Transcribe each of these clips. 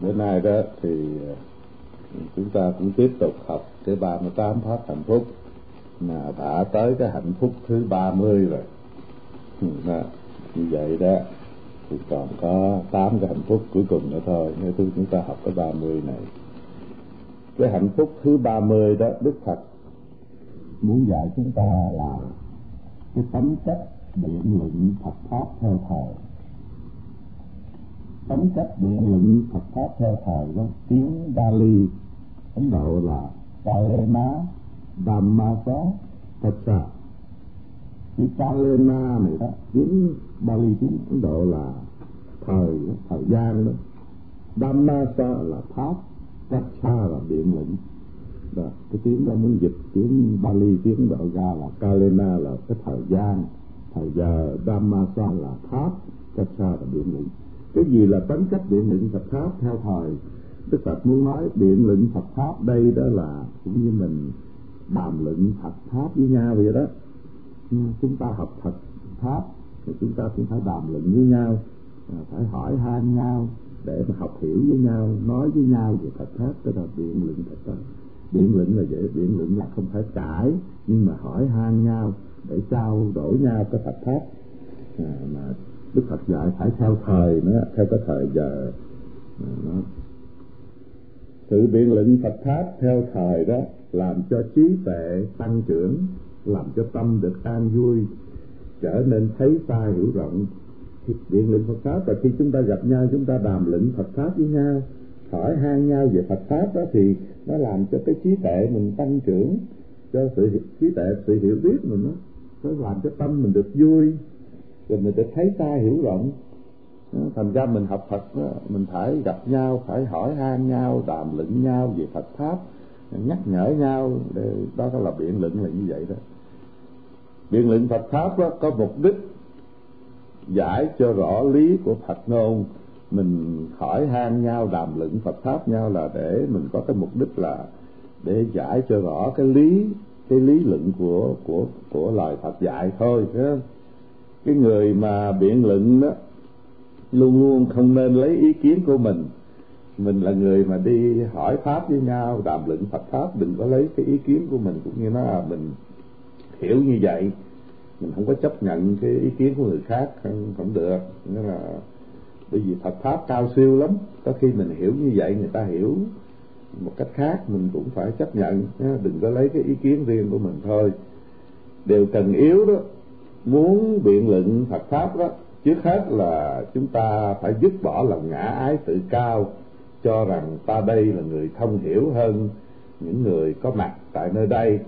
bữa nay đó thì ờ, chúng ta cũng tiếp tục học cái 38 pháp hạnh phúc mà đã tới cái hạnh phúc thứ 30 rồi. Ừ, đó, như vậy đó thì còn có 8 cái hạnh phúc cuối cùng nữa thôi. Nếu chúng ta học cái 30 này. Cái hạnh phúc thứ 30 đó Đức Phật muốn dạy chúng ta là cái tấm chất biện luận Phật pháp theo thời tấm chất biện luận Phật pháp theo thời đó tiếng Bali. Ấn Độ là Kalema Dhammasa Sa cái Kalema này đó tiếng Bali tiếng Ấn Độ là thời thời gian đó. Dhamma Dhammasa là pháp Tassa là biện luận đó, cái tiếng đó muốn dịch tiếng Bali tiếng Độ ra là Kalema là cái thời gian. Thời giờ Dhammasa là pháp Tassa là biện luận cái gì là tính cách biện luận Phật pháp theo thời Đức Phật muốn nói biện luận Phật pháp đây đó là cũng như mình đàm luận Phật pháp với nhau vậy đó. Chúng ta học Phật pháp thì chúng ta cũng phải đàm luận với nhau à, phải hỏi han nhau để mà học hiểu với nhau nói với nhau về Phật pháp tức là biện luận Phật pháp. Biện luận là dễ biện luận là không phải cãi nhưng mà hỏi han nhau để trao đổi nhau cái Phật pháp à, mà Đức Phật dạy phải theo thời nữa, theo cái thời giờ. À, đó. sự biện luận Phật pháp theo thời đó làm cho trí tuệ tăng trưởng, làm cho tâm được an vui, trở nên thấy xa hiểu rộng. Biện luận Phật pháp, và khi chúng ta gặp nhau, chúng ta đàm luận Phật pháp với nhau, hỏi han nhau về Phật pháp đó, thì nó làm cho cái trí tuệ mình tăng trưởng, cho sự trí tuệ, sự hiểu biết mình nó nó làm cho tâm mình được vui rồi mình được thấy ta hiểu rộng. Thành ra mình học Phật đó, mình phải gặp nhau phải hỏi han nhau đàm luận nhau về Phật pháp nhắc nhở nhau. Để đó là biện luận là như vậy đó. Biện luận Phật pháp đó có mục đích giải cho rõ lý của Phật ngôn. Mình hỏi han nhau đàm luận Phật pháp nhau là để mình có cái mục đích là để giải cho rõ cái lý cái lý luận của của của lời Phật dạy thôi chứ cái người mà biện luận đó luôn luôn không nên lấy ý kiến của mình. Mình là người mà đi hỏi pháp với nhau đàm luận Phật pháp đừng có lấy cái ý kiến của mình. Cũng như nó là mình hiểu như vậy mình không có chấp nhận cái ý kiến của người khác không, không được. Nghĩa là bởi vì Phật pháp cao siêu lắm có khi mình hiểu như vậy người ta hiểu một cách khác mình cũng phải chấp nhận đừng có lấy cái ý kiến riêng của mình thôi. Điều cần yếu đó muốn biện luận Phật pháp đó, trước hết là chúng ta phải dứt bỏ lòng ngã ái tự cao, cho rằng ta đây là người thông hiểu hơn những người có mặt tại nơi đây.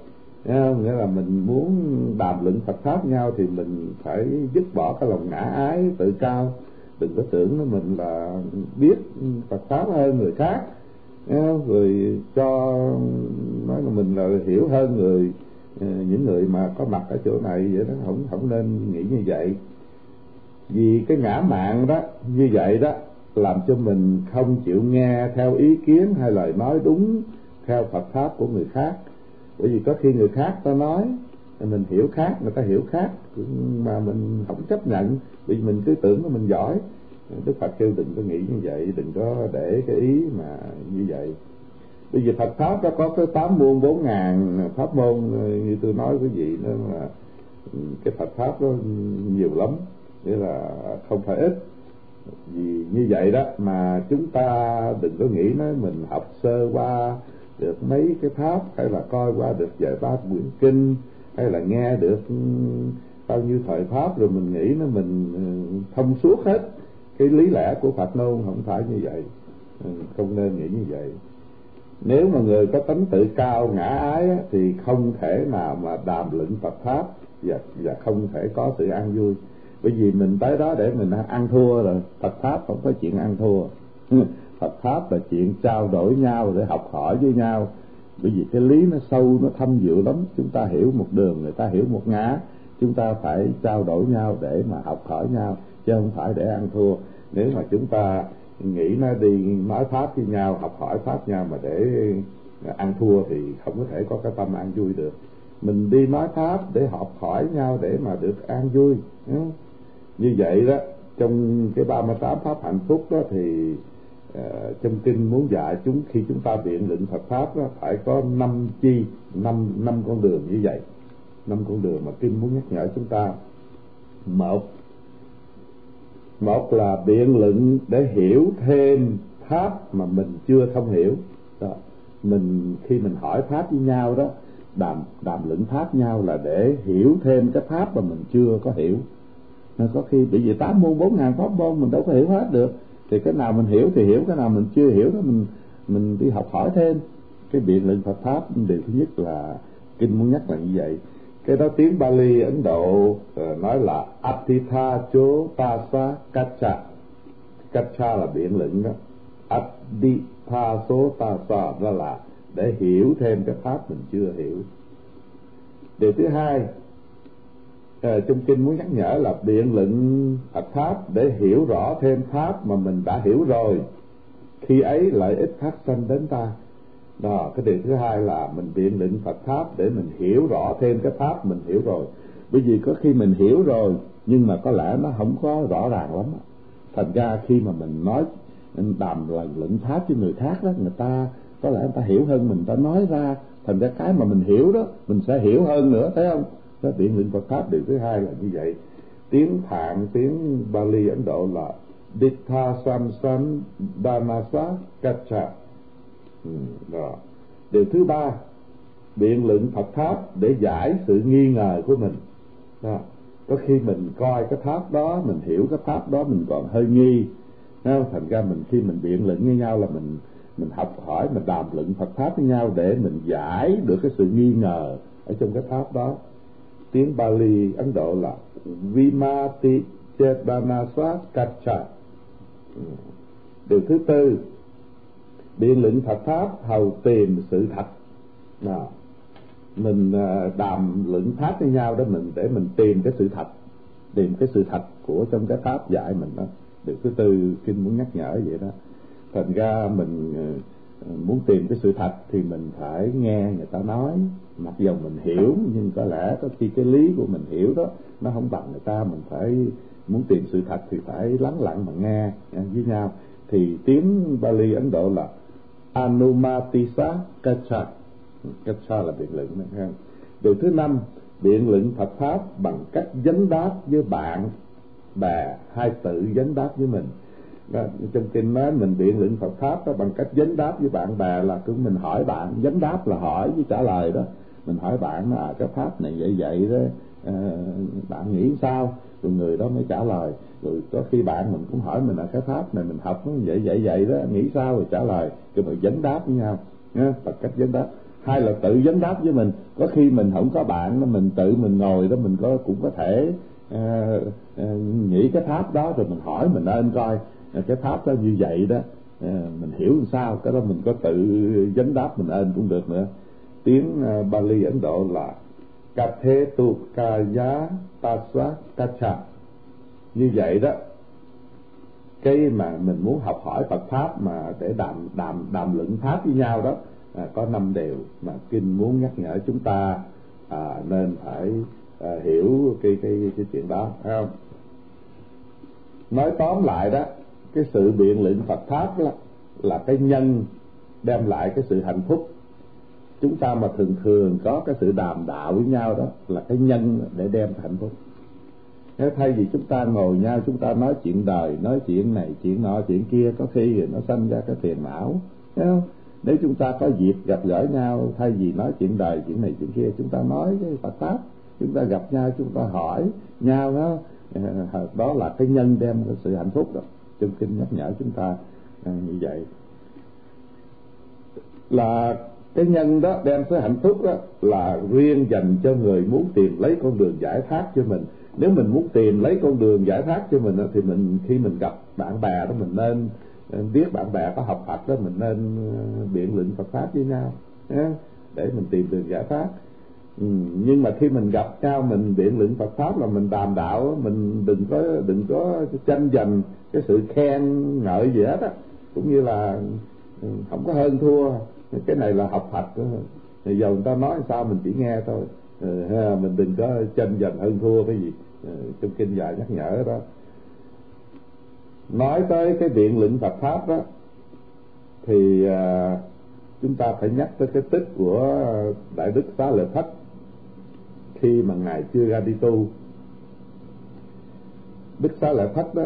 Nghĩa là mình muốn đàm luận Phật pháp nhau thì mình phải dứt bỏ cái lòng ngã ái tự cao. Đừng có tưởng mình là biết Phật pháp hơn người khác. Rồi cho, nói là mình là hiểu hơn người Ừ, những người mà có mặt ở chỗ này vậy đó, không không nên nghĩ như vậy. Vì cái ngã mạng đó, như vậy đó, làm cho mình không chịu nghe theo ý kiến hay lời nói đúng theo Phật pháp của người khác. Bởi vì có khi người khác ta nói, mình hiểu khác, người ta hiểu khác mà mình không chấp nhận, vì mình cứ tưởng là mình giỏi. Đức Phật kêu đừng có nghĩ như vậy, đừng có để cái ý mà như vậy bây giờ Phật pháp nó có cái tám môn bốn ngàn pháp môn, như tôi nói quý vị nó là cái Phật pháp nó nhiều lắm. Nghĩa là không phải ít. Vì như vậy đó mà chúng ta đừng có nghĩ nói mình học sơ qua được mấy cái pháp, hay là coi qua được vài ba quyển kinh, hay là nghe được bao nhiêu thời pháp, rồi mình nghĩ nó mình ừ, thông suốt hết. Cái lý lẽ của Phật nôn không phải như vậy. Ừ, không nên nghĩ như vậy nếu mà người có tánh tự cao, ngã ái thì không thể nào mà đàm luận Phật pháp và và không thể có sự an vui. Bởi vì mình tới đó để mình ăn thua rồi, Phật pháp không có chuyện ăn thua. Phật pháp là chuyện trao đổi nhau để học hỏi với nhau. Bởi vì cái lý nó sâu, nó thâm diệu lắm. Chúng ta hiểu một đường, người ta hiểu một ngã. Chúng ta phải trao đổi nhau để mà học hỏi nhau, chứ không phải để ăn thua. Nếu mà chúng ta nghĩ nó đi nói pháp với nhau học hỏi pháp nhau mà để à, ăn thua thì không có thể có cái tâm an vui được. Mình đi nói pháp để học hỏi nhau để mà được an vui như vậy đó trong cái ba mươi tám pháp hạnh phúc đó thì uh, trong kinh muốn dạy chúng khi chúng ta biện luận Phật pháp đó, phải có năm chi năm năm con đường như vậy. Năm con đường mà kinh muốn nhắc nhở chúng ta. Một một là biện luận để hiểu thêm pháp mà mình chưa thông hiểu. Đó. mình, khi mình hỏi pháp với nhau đó, đàm đàm luận pháp nhau là để hiểu thêm cái pháp mà mình chưa có hiểu. Nên có khi bị vì tám môn, bốn ngàn pháp môn mình đâu có hiểu hết được. Thì cái nào mình hiểu thì hiểu, cái nào mình chưa hiểu đó mình mình đi học hỏi thêm. Cái biện luận Phật pháp điều thứ nhất là, kinh muốn nhắc là như vậy cái đó tiếng Bali Ấn Độ uh, nói là Atitha chố tasa kacha kacha là biện luận đó. Atitha số tasa đó là để hiểu thêm cái pháp mình chưa hiểu. Điều thứ hai à, trong kinh muốn nhắc nhở là biện luận Phật pháp để hiểu rõ thêm pháp mà mình đã hiểu rồi khi ấy lợi ích phát sanh đến ta đó, cái điều thứ hai là mình biện định Phật pháp để mình hiểu rõ thêm cái pháp, mình hiểu rồi. Bởi vì có khi mình hiểu rồi, nhưng mà có lẽ nó không có rõ ràng lắm. Thành ra khi mà mình nói, mình đàm lần luận pháp với người khác đó, người ta có lẽ người ta hiểu hơn mình, ta nói ra. Thành ra cái mà mình hiểu đó, mình sẽ hiểu hơn nữa, thấy không? Cái biện định Phật pháp, điều thứ hai là như vậy. Tiếng Phạn, tiếng Bali, Ấn Độ là Dittha Samsan Dhanasa Kacha ừ, đó. điều thứ ba biện luận Phật pháp để giải sự nghi ngờ của mình đó. có khi mình coi cái pháp đó mình hiểu cái pháp đó mình còn hơi nghi đó. thành ra mình khi mình biện luận với nhau là mình mình học hỏi mình đàm luận Phật pháp với nhau để mình giải được cái sự nghi ngờ ở trong cái pháp đó tiếng Bali Ấn Độ là Vimati Chetanasa Kacha ừ. điều thứ tư biện luận Phật pháp hầu tìm sự thật. Đó. mình à, đàm luận pháp với nhau đó, mình để mình tìm cái sự thật. Tìm cái sự thật của trong cái pháp dạy mình đó. Điều thứ tư kinh muốn nhắc nhở vậy đó. Thành ra mình à, muốn tìm cái sự thật thì mình phải nghe người ta nói. Mặc dù mình hiểu, nhưng có lẽ có khi cái lý của mình hiểu đó, nó không bằng người ta. Mình phải muốn tìm sự thật thì phải lắng lặng mà nghe à, với nhau. Thì tiếng Bali Ấn Độ là Anumatisa Kacha. Kacha là biện luận ha điều thứ năm biện luận Phật pháp bằng cách dấn đáp với bạn bè hai tự dấn đáp với mình. Đó, trong kinh nói mình biện luận Phật pháp đó bằng cách dấn đáp với bạn bè là cứ mình hỏi bạn dấn đáp là hỏi với trả lời đó. Mình hỏi bạn là cái pháp này vậy vậy đó à, bạn nghĩ sao? Rồi người đó mới trả lời. Rồi có khi bạn mình cũng hỏi mình là cái pháp này mình học nó vậy vậy vậy đó nghĩ sao rồi trả lời. Rồi mình vấn đáp với nhau nha bằng cách vấn đáp. Hay là tự vấn đáp với mình. Có khi mình không có bạn đó mình tự mình ngồi đó mình có cũng có thể à, à, nghĩ cái pháp đó rồi mình hỏi mình nên coi ờ, cái pháp đó như vậy đó à, mình hiểu làm sao. Cái đó mình có tự vấn đáp mình ơn cũng được nữa. Tiếng uh, Bali Ấn Độ là cà thế tu cà giá ta xóa ta chà như vậy đó cái mà mình muốn học hỏi Phật pháp mà để đàm đàm đàm luận pháp với nhau đó à, có năm điều mà kinh muốn nhắc nhở chúng ta à, nên phải à, hiểu cái cái cái chuyện đó phải không? Nói tóm lại đó cái sự biện luận Phật pháp đó là cái nhân đem lại cái sự hạnh phúc chúng ta mà thường thường có cái sự đàm đạo với nhau đó là cái nhân để đem hạnh phúc. Nếu thay vì chúng ta ngồi nhau, chúng ta nói chuyện đời, nói chuyện này, chuyện nọ, chuyện kia, có khi thì nó sanh ra cái phiền não. Thấy không? Nếu chúng ta có dịp gặp gỡ nhau, thay vì nói chuyện đời, chuyện này, chuyện kia, chúng ta nói cái Phật pháp, chúng ta gặp nhau, chúng ta hỏi nhau đó ờ, đó là cái nhân đem cái sự hạnh phúc đó. Chân kinh nhắc nhở chúng ta ờ, như vậy. Là cái nhân đó đem tới hạnh phúc đó là riêng dành cho người muốn tìm lấy con đường giải thoát cho mình. Nếu mình muốn tìm lấy con đường giải thoát cho mình đó, thì mình khi mình gặp bạn bè đó mình nên biết bạn bè có học Phật đó mình nên ờ, biện luận Phật pháp với nhau để mình tìm đường giải thoát. Ừ, nhưng mà khi mình gặp nhau mình biện luận Phật pháp là mình đàm đạo mình đừng có đừng có tranh giành cái sự khen ngợi gì hết á. Cũng như là ừ, không có hơn thua cái này là học hạch đó. thì giờ người ta nói sao mình chỉ nghe thôi. Ừ, mình đừng có tranh giành hơn thua cái gì. Ờ, trong kinh dạy nhắc nhở đó. Nói tới cái biện lĩnh Phật pháp đó thì à, chúng ta phải nhắc tới cái tích của đại đức xá lợi thất khi mà ngài chưa ra đi tu. Đức xá lợi thất đó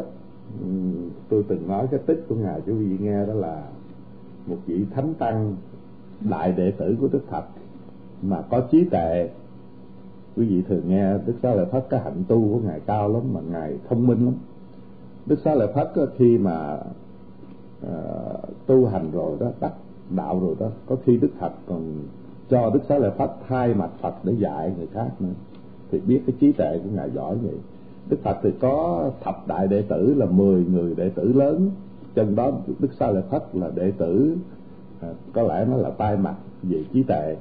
tôi từng nói cái tích của ngài cho quý vị nghe đó là một vị thánh tăng đại đệ tử của đức phật. Mà có trí tệ quý vị thường nghe đức xá lợi phất cái hạnh tu của ngài cao lắm mà ngài thông minh lắm. Đức xá lợi phất khi mà uh, tu hành rồi đó đắc đạo rồi đó có khi đức phật còn cho đức xá lợi phất thay mặt phật để dạy người khác nữa. Thì biết cái trí tệ của ngài giỏi vậy. Đức phật thì có thập đại đệ tử là mười người đệ tử lớn. Trong đó đức xá lợi phất là đệ tử có lẽ nó là tai mặt về trí tệ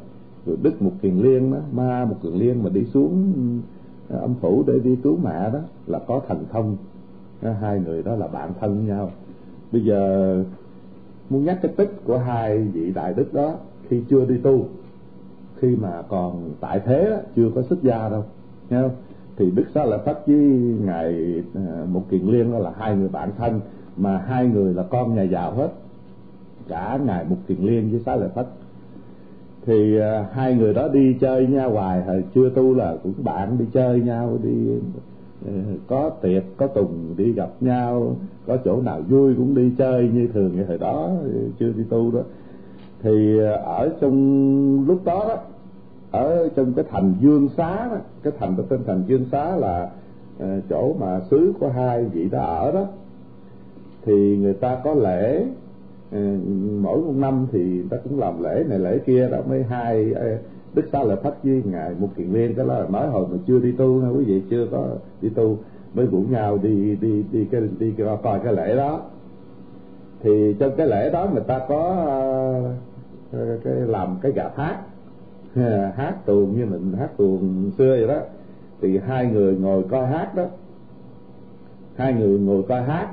rồi đức một kiền liên đó ma một kiền liên mà đi xuống ờ, âm phủ để đi cứu mẹ đó là có thần thông. Hai người đó là bạn thân với nhau. Bây giờ muốn nhắc cái tích của hai vị đại đức đó khi chưa đi tu khi mà còn tại thế đó, chưa có xuất gia đâu nghe không? Thì đức xá lợi phất với ngài ờ, một kiền liên đó là hai người bạn thân mà hai người là con nhà giàu hết cả ngài một kiền liên với xá lợi phất. Thì uh, hai người đó đi chơi nhau hoài hồi chưa tu là cũng bạn đi chơi nhau đi ờ, có tiệc có tùng đi gặp nhau có chỗ nào vui cũng đi chơi như thường như thời đó chưa đi tu đó. Thì à, ở trong lúc đó đó ở trong cái thành dương xá đó cái thành có tên thành dương xá là ờ, chỗ mà xứ của hai vị đó ở đó thì người ta có lễ Ừ, mỗi một năm thì ta cũng làm lễ này lễ kia đó mới hai ờ, đức sa lợi thách với ngài một kiện liên cái là mới hồi mà chưa đi tu nha quý vị chưa có đi tu mới rủ nhau đi đi đi cái đi, đi coi cái lễ đó. Thì trong cái lễ đó người ta có uh, cái làm cái gà hát hát tuồng như mình hát tuồng xưa vậy đó. Thì hai người ngồi coi hát đó. Hai người ngồi coi hát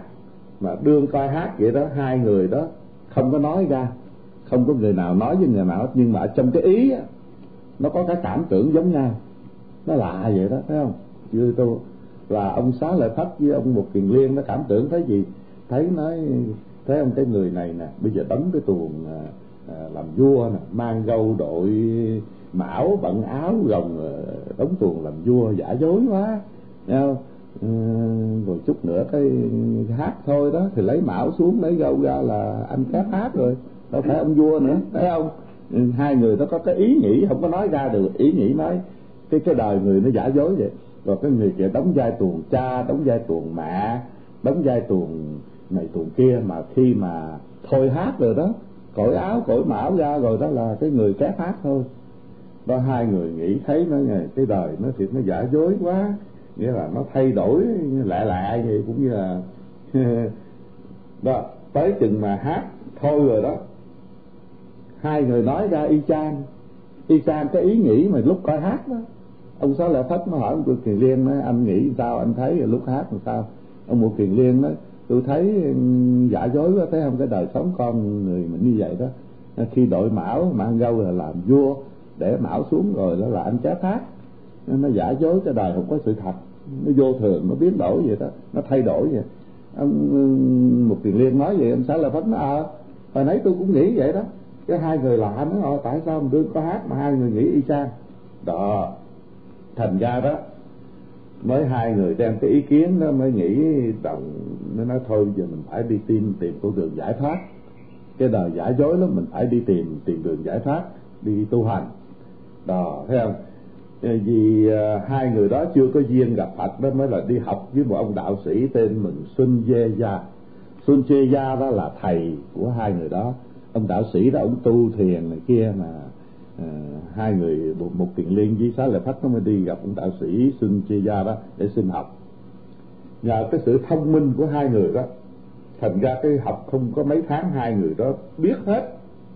mà đương coi hát vậy đó hai người đó không có nói ra không có người nào nói với người nào hết. Nhưng mà trong cái ý á, nó có cái cảm tưởng giống nhau. Nó lạ vậy đó thấy không? Chưa tôi là ông xá lợi thất với ông một kiền liên nó cảm tưởng thấy gì? Thấy nói thấy ông cái người này nè bây giờ đóng cái tuồng à, à làm vua nè mang gâu đội mão bận áo gồng à, đóng tuồng làm vua giả dối quá. Thấy không? Rồi chút nữa cái hát thôi đó, thì lấy mão xuống, lấy gâu ra là anh cáp hát rồi. Đâu phải ông vua nữa thấy không? Hai người nó có cái ý nghĩ, không có nói ra được, ý nghĩ nói cái cái đời người nó giả dối vậy. Rồi cái người kia đóng vai tuồng cha, đóng vai tuồng mẹ, đóng vai tuồng này tuồng kia, mà khi mà thôi hát rồi đó, cởi áo, cởi mão ra rồi đó là cái người kép hát thôi. Đó, hai người nghĩ thấy nó, cái đời nó thiệt nó giả dối quá nghĩa là nó thay đổi lạ lạ vậy cũng như là đó, tới chừng mà hát thôi rồi đó. Hai người nói ra y chang y chang cái ý nghĩ mà lúc coi hát đó. Ông sáu lệ thất nó hỏi ông kiền liên nói anh nghĩ sao? Anh thấy lúc hát làm sao? Ông một kiền liên nói, tôi thấy ừ, giả dối quá, thấy không, cái đời sống con người mình như vậy đó. Khi đội mão, mang gâu là làm vua, để mão xuống rồi đó là anh chết hát. Nó giả dối, cái đời không có sự thật nó vô thường nó biến đổi vậy đó. Nó thay đổi vậy. Ông một tiền liên nói vậy ông xã là phấn ờ à, hồi nãy tôi cũng nghĩ vậy đó. Cái hai người lạ nó ờ tại sao ông đương có hát mà hai người nghĩ y chang? Đó. Thành ra đó mới hai người đem cái ý kiến đó mới nghĩ đồng mới nói thôi giờ mình phải đi tìm tìm con đường giải thoát. Cái đời giả dối lắm mình phải đi tìm tìm đường giải thoát đi tu hành. Đó thấy không? Ờ, vì ờ, hai người đó chưa có duyên gặp Phật đó mới là đi học với một ông đạo sĩ tên mình Xuân Dê Gia. Xuân Dê Gia đó là thầy của hai người đó. Ông đạo sĩ đó ông tu thiền này kia mà à, hai người một, một tiền liên với xá lợi phách nó mới đi gặp ông đạo sĩ Xuân Dê Gia đó để xin học. Nhờ cái sự thông minh của hai người đó thành ra cái học không có mấy tháng hai người đó biết hết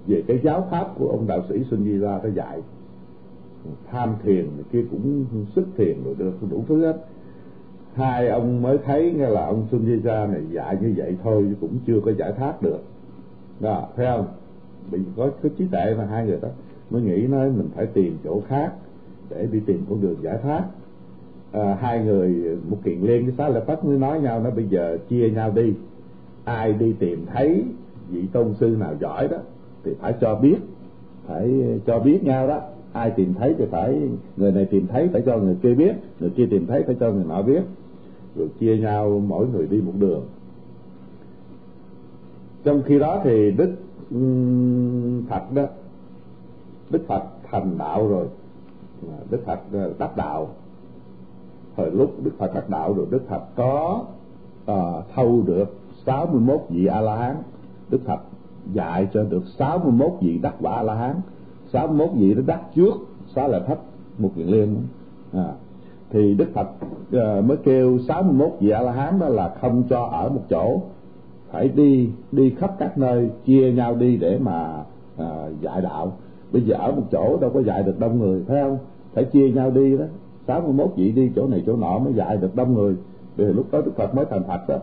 về cái giáo pháp của ông đạo sĩ Xuân Di Gia đó dạy tham thiền kia cũng sức thiền rồi được đủ thứ hết. Hai ông mới thấy nghe là ông Sun Di Gia này dạy như vậy thôi cũng chưa có giải thoát được. Đó thấy không? Bị có có trí tệ mà hai người đó mới nghĩ nói mình phải tìm chỗ khác để đi tìm con đường giải thoát. À, hai người một kiện liên cái xá lợi phất mới nói nhau nó bây giờ chia nhau đi. Ai đi tìm thấy vị tôn sư nào giỏi đó thì phải cho biết phải cho biết nhau đó ai tìm thấy thì phải người này tìm thấy phải cho người kia biết người kia tìm thấy phải cho người nọ biết. Rồi chia nhau mỗi người đi một đường. Trong khi đó thì đức phật đó đức phật thành đạo rồi. Đức phật ờ, đắc đạo. Thời lúc đức phật đắc đạo rồi đức phật có uh, thâu được 61 vị a la hán đức phật dạy cho được 61 vị đắc quả a la hán 61 vị đó đắc trước xá lợi thất một kiện liên à, thì đức phật uh, mới kêu 61 vị a la hán đó là không cho ở một chỗ. Phải đi đi khắp các nơi chia nhau đi để mà à, dạy đạo. Bây giờ ở một chỗ đâu có dạy được đông người phải không? Phải chia nhau đi đó. Sáu mươi mốt vị đi chỗ này chỗ nọ mới dạy được đông người. Vì lúc đó đức phật mới thành phật đó.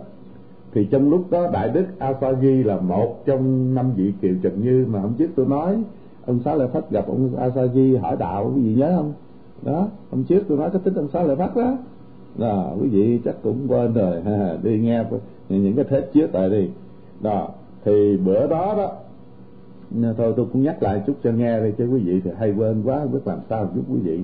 Thì trong lúc đó đại đức a sa di là một trong năm vị kiều trần như mà không biết tôi nói ông xá lợi phất gặp ông a sa di hỏi đạo quý vị nhớ không? Đó hôm trước tôi nói cái tính ông xá lợi phất đó. Đó quý vị chắc cũng quên rồi. Ha, đi nghe những cái thép trước tại đi. Đó thì bữa đó đó thôi tôi cũng nhắc lại chút cho nghe đi chứ quý vị thì hay quên quá không biết làm sao giúp quý vị.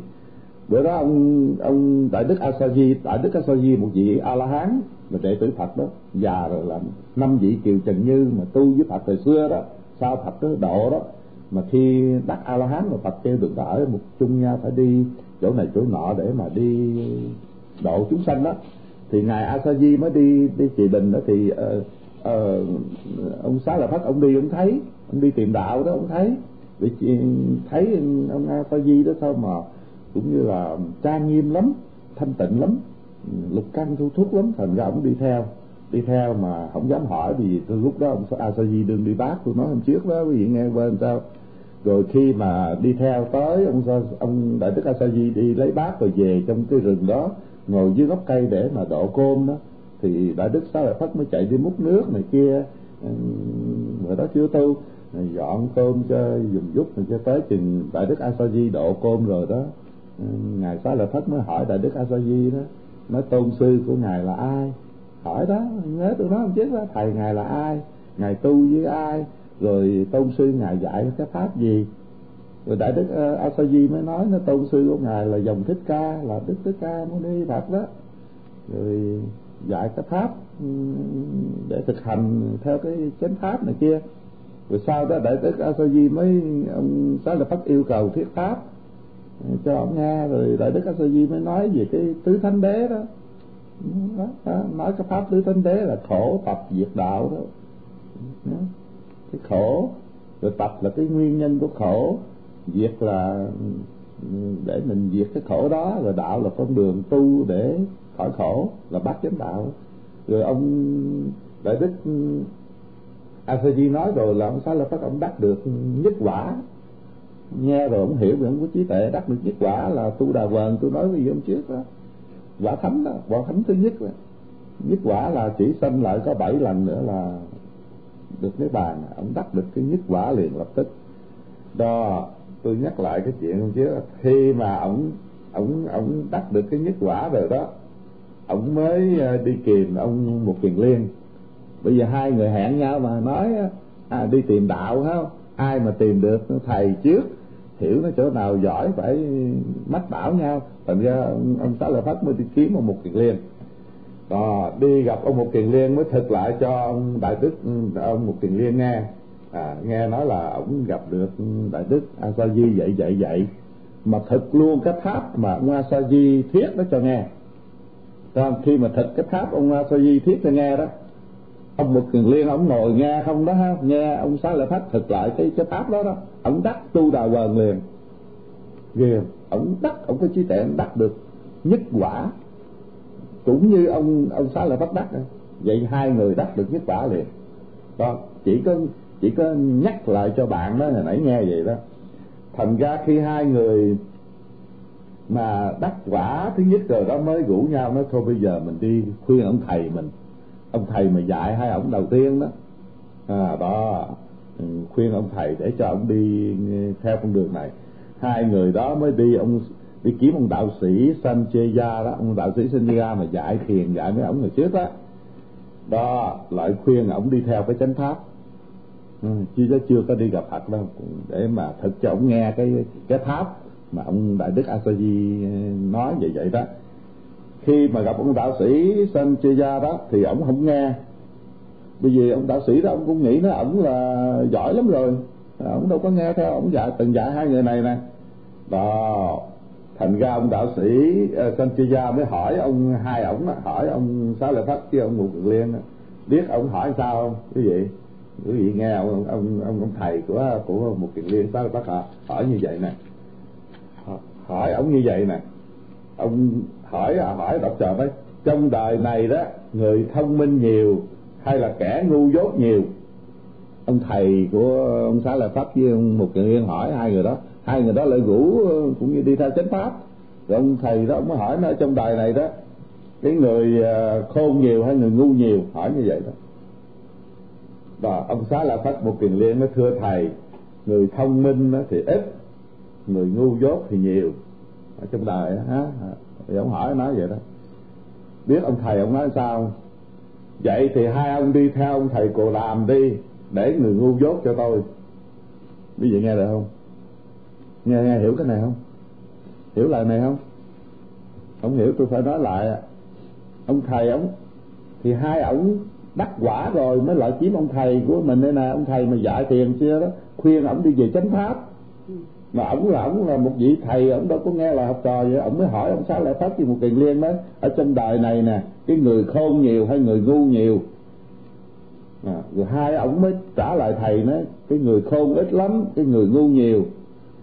Bữa đó ông ông đại đức asaji đại đức asaji một vị a la hán mà đệ tử phật đó già rồi là năm vị kiều trần như mà tu với phật thời xưa đó sau phật đó độ đó mà khi đắc a la hán mà phật kêu được ở một chung nhau phải đi chỗ này chỗ nọ để mà đi độ chúng sanh đó. Thì ngài A-sa-di mới đi đi trị bình đó thì uh, uh, ông xá lợi phất ông đi ông thấy ông đi tìm đạo đó ông thấy. Vì thấy ông A-sa-di đó sao mà cũng như là trang nghiêm lắm thanh tịnh lắm lục căn thu thúc lắm thành ra ông đi theo đi theo mà không dám hỏi vì từ lúc đó ông asaji à, đừng đi bác, tôi nói hôm trước đó, quý vị nghe quên sao. Rồi khi mà đi theo tới ông ông đại đức asaji đi lấy bát rồi về trong cái rừng đó, ngồi dưới gốc cây để mà độ côn đó, thì đại đức xá lại phất mới chạy đi múc nước này kia. Người đó chưa tu dọn cơm cho, dùng giúp rồi cho tới chừng đại đức a sa di độ côn rồi đó. Ngài xá lại phất mới hỏi đại đức a sa di đó, nói tôn sư của ngài là ai? Hỏi đó nhớ tôi nói không chết đó. Thầy ngài là ai? Ngài tu với ai? Rồi tôn sư ngài dạy cái pháp gì? Rồi đại đức ờ, uh, a sa di mới nói nó tôn sư của ngài là dòng thích ca là đức thích ca muốn đi phật đó. Rồi dạy cái pháp ừ, để thực hành theo cái chánh pháp này kia. Rồi sau đó đại đức a sa di mới ông xá lợi phất yêu cầu thuyết pháp ừ, cho ông nghe. Rồi đại đức a sa di mới nói về cái tứ thánh đế đó đó, đó, nói cái pháp tứ thánh đế là khổ tập diệt đạo đó. đó. Cái khổ rồi tập là cái nguyên nhân của khổ. Diệt là để mình diệt cái khổ đó rồi đạo là con đường tu để khỏi khổ là bát chánh đạo. Rồi ông đại đức ừ, a di nói rồi là ông xá lợi phát ông đắc được nhất quả. Nghe rồi ông hiểu rồi ông có trí tuệ đắc được nhất quả là tu đà vần tôi nói với ông trước đó quả thánh đó quả thánh thứ nhất đó. nhất quả là chỉ sanh lại có bảy lần nữa là được cái bàn. Ông đắc được cái nhất quả liền lập tức. Đó tôi nhắc lại cái chuyện chứ khi mà ông ông ông đắc được cái nhất quả rồi đó ông mới ờ, đi kìm ông một kiền liên. Bây giờ hai người hẹn nhau mà nói à, đi tìm đạo không? Ai mà tìm được thầy trước hiểu nó chỗ nào giỏi phải mách bảo nhau. Thành ra ông, ông xá lợi phất mới đi kiếm ông một kiền liên. À, đi gặp ông một kiền liên mới thực lại cho ông đại đức ông một kiền liên nghe. À, nghe nói là ông gặp được đại đức a sa di dạy dạy dạy. Mà thực luôn cái tháp mà ông a sa di thuyết đó cho nghe. Rồi, khi mà thực cái tháp ông a sa di thuyết cho nghe đó ông một kiền liên, ông ngồi nghe không đó ha nghe ông xá lợi pháp thực lại cái cái pháp đó đó. Ông đắc tu đà quần liền ghê ông đắc, ông có trí tuệ, ông đắc được nhất quả. Cũng như ông ông xá lợi pháp đắc vậy hai người đắc được nhất quả liền. Đó, chỉ có chỉ có nhắc lại cho bạn đó hồi nãy nghe vậy đó. Thành ra khi hai người mà đắc quả thứ nhất rồi đó, mới rủ nhau nói, thôi bây giờ mình đi khuyên ông thầy mình ông thầy mà dạy hai ông đầu tiên đó. À đó ừ, khuyên ông thầy để cho ông đi ừ, theo con đường này. Hai người đó mới đi ông đi kiếm ông đạo sĩ Sancheya đó. Ông đạo sĩ Sancheya mà dạy thiền dạy mấy ông người trước đó. Đó lại khuyên ông đi theo cái chánh pháp. Ừ, chưa chưa có đi gặp Phật đâu. Để mà thật cho ông nghe cái cái tháp mà ông đại đức A Di ừ, nói vậy vậy đó khi mà gặp ông đạo sĩ Sanchaya đó thì ông không nghe. Bởi vì ông đạo sĩ đó ông cũng nghĩ nó ổng là giỏi lắm rồi. À, ông đâu có nghe theo ông dạy từng dạy hai người này nè. Đó thành ra ông đạo sĩ à, uh, Sanchaya mới hỏi ông hai ổng hỏi ông sáu lợi pháp với ông mục liên biết ông hỏi sao không? Quý vị quý vị nghe ông ông ông, ông thầy của của một kiền liên sáu lợi pháp à, hỏi như vậy nè. Hỏi ông như vậy nè ông hỏi à, hỏi đọc trò ấy trong đời này đó người thông minh nhiều hay là kẻ ngu dốt nhiều? Ông thầy của ông xã là pháp với ông một kiện hỏi hai người đó. Hai người đó lại rủ ờ, cũng như đi theo chánh pháp. Rồi ông thầy đó ông mới hỏi nó trong đời này đó cái người ờ, khôn nhiều hay người ngu nhiều? Hỏi như vậy đó. Và ông xá la Pháp một kiền liên nó thưa thầy người thông minh thì ít người ngu dốt thì nhiều ở trong đời á thì ông hỏi nói vậy đó. Biết ông thầy ông nói sao? Vậy thì hai ông đi theo ông thầy cồ làm đi để người ngu dốt cho tôi. Quý vị nghe được không? Nghe, nghe hiểu cái này không? Hiểu lời này không? Không hiểu tôi phải nói lại ông thầy ông thì hai ổng đắc quả rồi mới lại chiếm ông thầy của mình đây nè. Ông thầy mà dạy tiền xưa đó khuyên ổng đi về chánh pháp mà ổng là ổng là một vị thầy ổng đâu có nghe là học trò vậy ổng mới hỏi ông sao lại phát gì một tiền liên đó ở trong đời này nè cái người khôn nhiều hay người ngu nhiều? À, rồi hai ổng mới trả lời thầy nói cái người khôn ít lắm cái người ngu nhiều.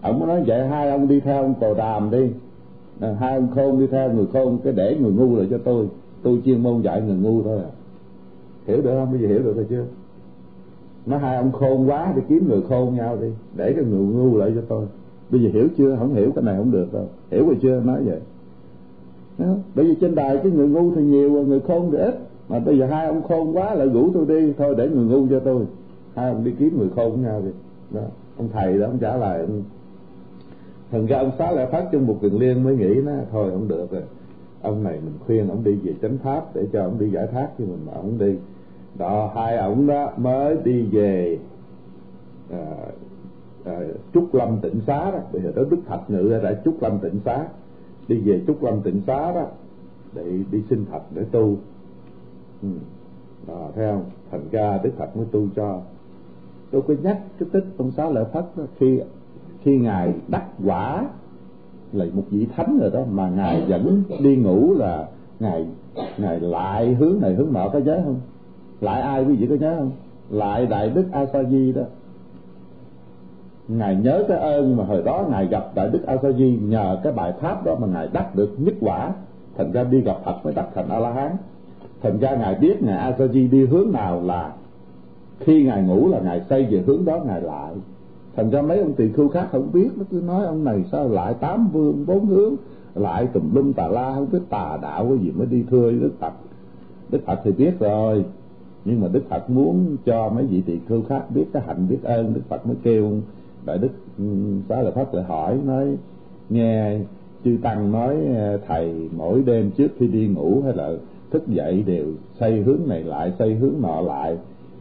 Ổng mới nói vậy hai ông đi theo ông tồ đàm đi. À, hai ông khôn đi theo người khôn cái để người ngu lại cho tôi. Tôi chuyên môn dạy người ngu thôi à. Hiểu được không? Bây giờ hiểu được rồi chưa nó hai ông khôn quá thì kiếm người khôn nhau đi để cái người ngu lại cho tôi bây giờ hiểu chưa? Không hiểu cái này không được đâu. Hiểu rồi chưa? Nói vậy. Đó. bởi vì trên đài cái người ngu thì nhiều người khôn thì ít. Mà bây giờ hai ông khôn quá lại rủ tôi đi. Thôi để người ngu cho tôi. Hai ông đi kiếm người khôn với nhau đi. Đó. Ông thầy đó ông trả lời. Ông thành ra ông xá lại phát trong một kiền liên mới nghĩ nó thôi không được rồi. Ông này mình khuyên ông đi về chánh pháp để cho ông đi giải thoát cho mình mà ông đi. Đó hai ông đó mới đi về. À, Ờ, trúc lâm tịnh xá đó. Bây giờ đó đức thạch ngự ra trúc lâm tịnh xá. Đi về trúc lâm tịnh xá đó để đi xin thạch để tu. Ừ. đó, thấy không? Thành ra đức thạch mới tu cho. Tôi có nhắc cái tích ông xá lợi phất đó, khi khi ngài đắc quả là một vị thánh rồi đó mà ngài vẫn đi ngủ là ngài ngài lại hướng này hướng nọ có nhớ không? Lại ai quý vị có nhớ không? Lại đại đức a sa di đó ngài nhớ cái ơn mà hồi đó ngài gặp đại đức a sa di nhờ cái bài pháp đó mà ngài đắc được nhất quả. Thành ra đi gặp phật mới đắc thành a la hán thành ra ngài biết ngài a sa di đi hướng nào là khi ngài ngủ là ngài xây về hướng đó, ngài lại. Thành ra mấy ông tỳ khưu khác không biết, nó cứ nói ông này sao lại tám vương, bốn hướng, lại tùm lum tà la, không biết tà đạo cái gì mới đi thưa đức phật. Đức phật thì biết rồi, nhưng mà đức phật muốn cho mấy vị tỳ khưu khác biết cái hạnh biết ơn, đức phật mới kêu đại đức ừ, xá lợi pháp lại hỏi, nói, nghe chư tăng nói ờ, thầy mỗi đêm trước khi đi ngủ hay là thức dậy đều xây hướng này lại, xây hướng nọ lại.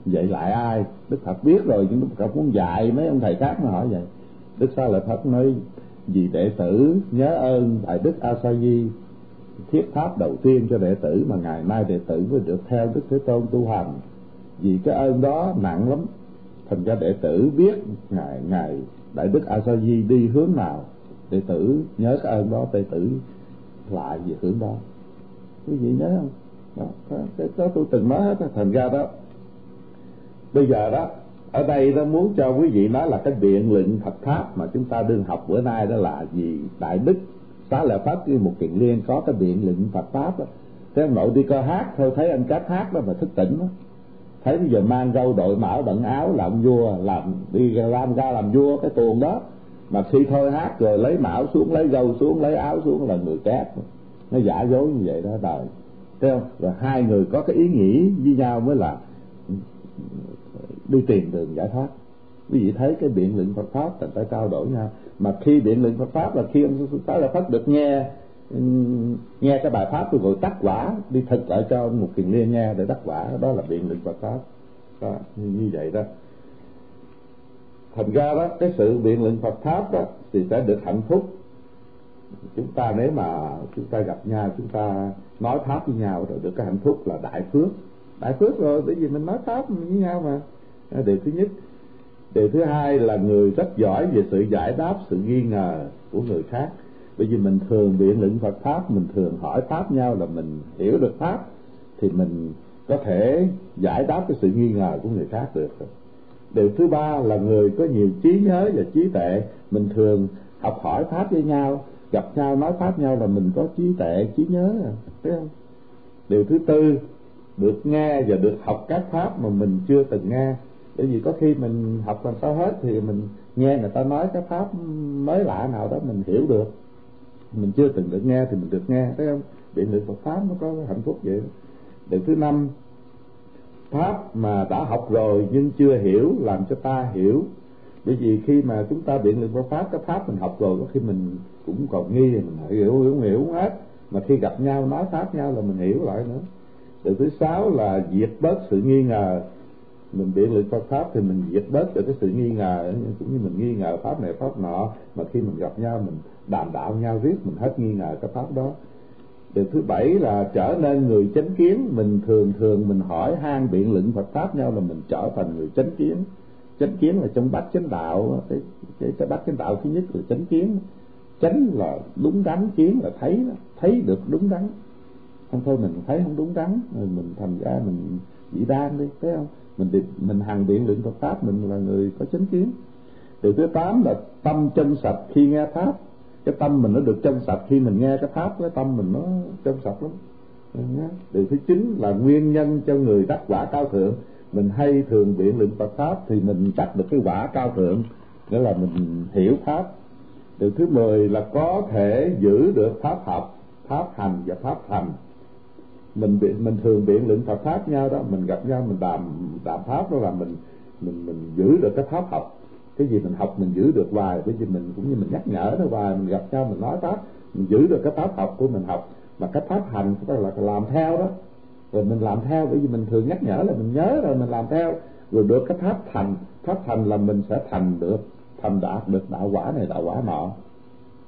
Dạy lại ai? Đức phật biết rồi, nhưng đức phật muốn dạy mấy ông thầy khác mà hỏi vậy. Đức xá lợi pháp nói, vì đệ tử nhớ ơn đại đức a sa di, thiết pháp đầu tiên cho đệ tử mà ngày nay đệ tử mới được theo đức thế tôn tu hành. Vì cái ơn đó nặng lắm thành ra đệ tử biết ngài ngài đại đức a sa di đi hướng nào đệ tử nhớ cái ơn đó đệ tử lại về hướng đó. Quý vị nhớ không? Đó, cái đó tôi từng nói hết thành ra đó. Bây giờ đó ở đây nó muốn cho quý vị nói là cái biện luận Phật pháp mà chúng ta đương học bữa nay đó là gì? Đại đức xá lợi pháp như một kiện liên có cái biện luận Phật pháp đó. Thế ông nội đi coi hát thôi thấy anh cát hát đó mà thức tỉnh đó thấy bây giờ mang râu đội mão bận áo làm vua, làm đi làm ra làm vua cái tuồng đó. Mà khi thôi hát rồi lấy mão xuống, lấy râu xuống, lấy áo xuống là người kép. Nó giả dối như vậy đó, đời. Thấy không? Rồi hai người có cái ý nghĩ với nhau mới là đi tìm đường giải thoát. Quý vị thấy cái biện luận Phật pháp thành phải trao đổi nhau. Mà khi biện luận Phật pháp là khi ông Sáu là Phật được nghe nghe cái bài pháp tôi gọi tác quả đi thực ở cho một kiền liên nghe để đắc quả đó là biện lực Phật pháp. Đó, như, như vậy đó. Thành ra đó cái sự biện luận Phật pháp đó thì sẽ được hạnh phúc. Chúng ta nếu mà chúng ta gặp nhau chúng ta nói pháp với nhau rồi được cái hạnh phúc là đại phước. Đại phước rồi bởi vì mình nói pháp với nhau mà. Điều thứ nhất. Điều thứ hai là người rất giỏi về sự giải đáp sự nghi ngờ của người khác bởi vì mình thường biện luận Phật pháp, mình thường hỏi pháp nhau là mình hiểu được pháp, thì mình có thể giải đáp cái sự nghi ngờ của người khác được. Điều thứ ba là người có nhiều trí nhớ và trí tuệ. Mình thường học hỏi pháp với nhau, gặp nhau, nói pháp nhau là mình có trí tuệ, trí nhớ. Thấy không? Điều thứ tư, được nghe và được học các pháp mà mình chưa từng nghe. Bởi vì có khi mình học làm sao hết thì mình nghe người ta nói cái pháp mới lạ nào đó mình hiểu được mình chưa từng được nghe thì mình được nghe, thấy không? Biện luận Phật pháp nó có hạnh phúc vậy. Điều thứ năm, pháp mà đã học rồi nhưng chưa hiểu làm cho ta hiểu. Bởi vì khi mà chúng ta biện luận Phật pháp, cái pháp mình học rồi, có khi mình cũng còn nghi mình hiểu hiểu hiểu hết. Mà khi gặp nhau, nói pháp nhau là mình hiểu lại nữa. Điều thứ sáu là diệt bớt sự nghi ngờ. Mình biện luận Phật pháp thì mình diệt bớt được cái sự nghi ngờ, cũng như mình nghi ngờ pháp này, pháp nọ. Mà khi mình gặp nhau, mình đàm đạo nhau riết mình hết nghi ngờ cái pháp đó. Điều thứ bảy là trở nên người chánh kiến. Mình thường thường mình hỏi han biện luận Phật pháp nhau là mình trở thành người chánh kiến. Chánh kiến là trong bát chánh đạo cái cái, cái bát chánh đạo thứ nhất là chánh kiến. Chánh là đúng đắn kiến là thấy thấy được đúng đắn. Không thôi mình thấy không đúng đắn rồi mình thành ra mình bị đan đi thấy không? Mình mình hàng biện luận Phật pháp mình là người có chánh kiến. Điều thứ tám là tâm chân sạch khi nghe pháp cái tâm mình nó được chân sạch. Khi mình nghe cái pháp, cái tâm mình nó chân sạch lắm. Điều thứ chín là nguyên nhân cho người đắc quả cao thượng. Mình hay thường biện luận Phật pháp thì mình đắc được cái quả cao thượng. Nghĩa là mình hiểu pháp. Điều thứ mười là có thể giữ được pháp học, pháp hành và pháp thành. Mình biện, mình thường biện luận Phật pháp nhau đó. Mình gặp nhau, mình đàm đàm pháp đó là mình mình mình giữ được cái pháp học cái gì mình học mình giữ được hoài cái gì mình cũng như mình nhắc nhở nó hoài mình gặp nhau mình nói pháp mình giữ được cái pháp học của mình học. Mà cái pháp hành tức là làm theo đó. Rồi mình làm theo bởi vì mình thường nhắc nhở là mình nhớ rồi mình làm theo. Rồi được cái pháp thành pháp thành là mình sẽ thành được thành đạt được đạo quả này đạo quả nọ.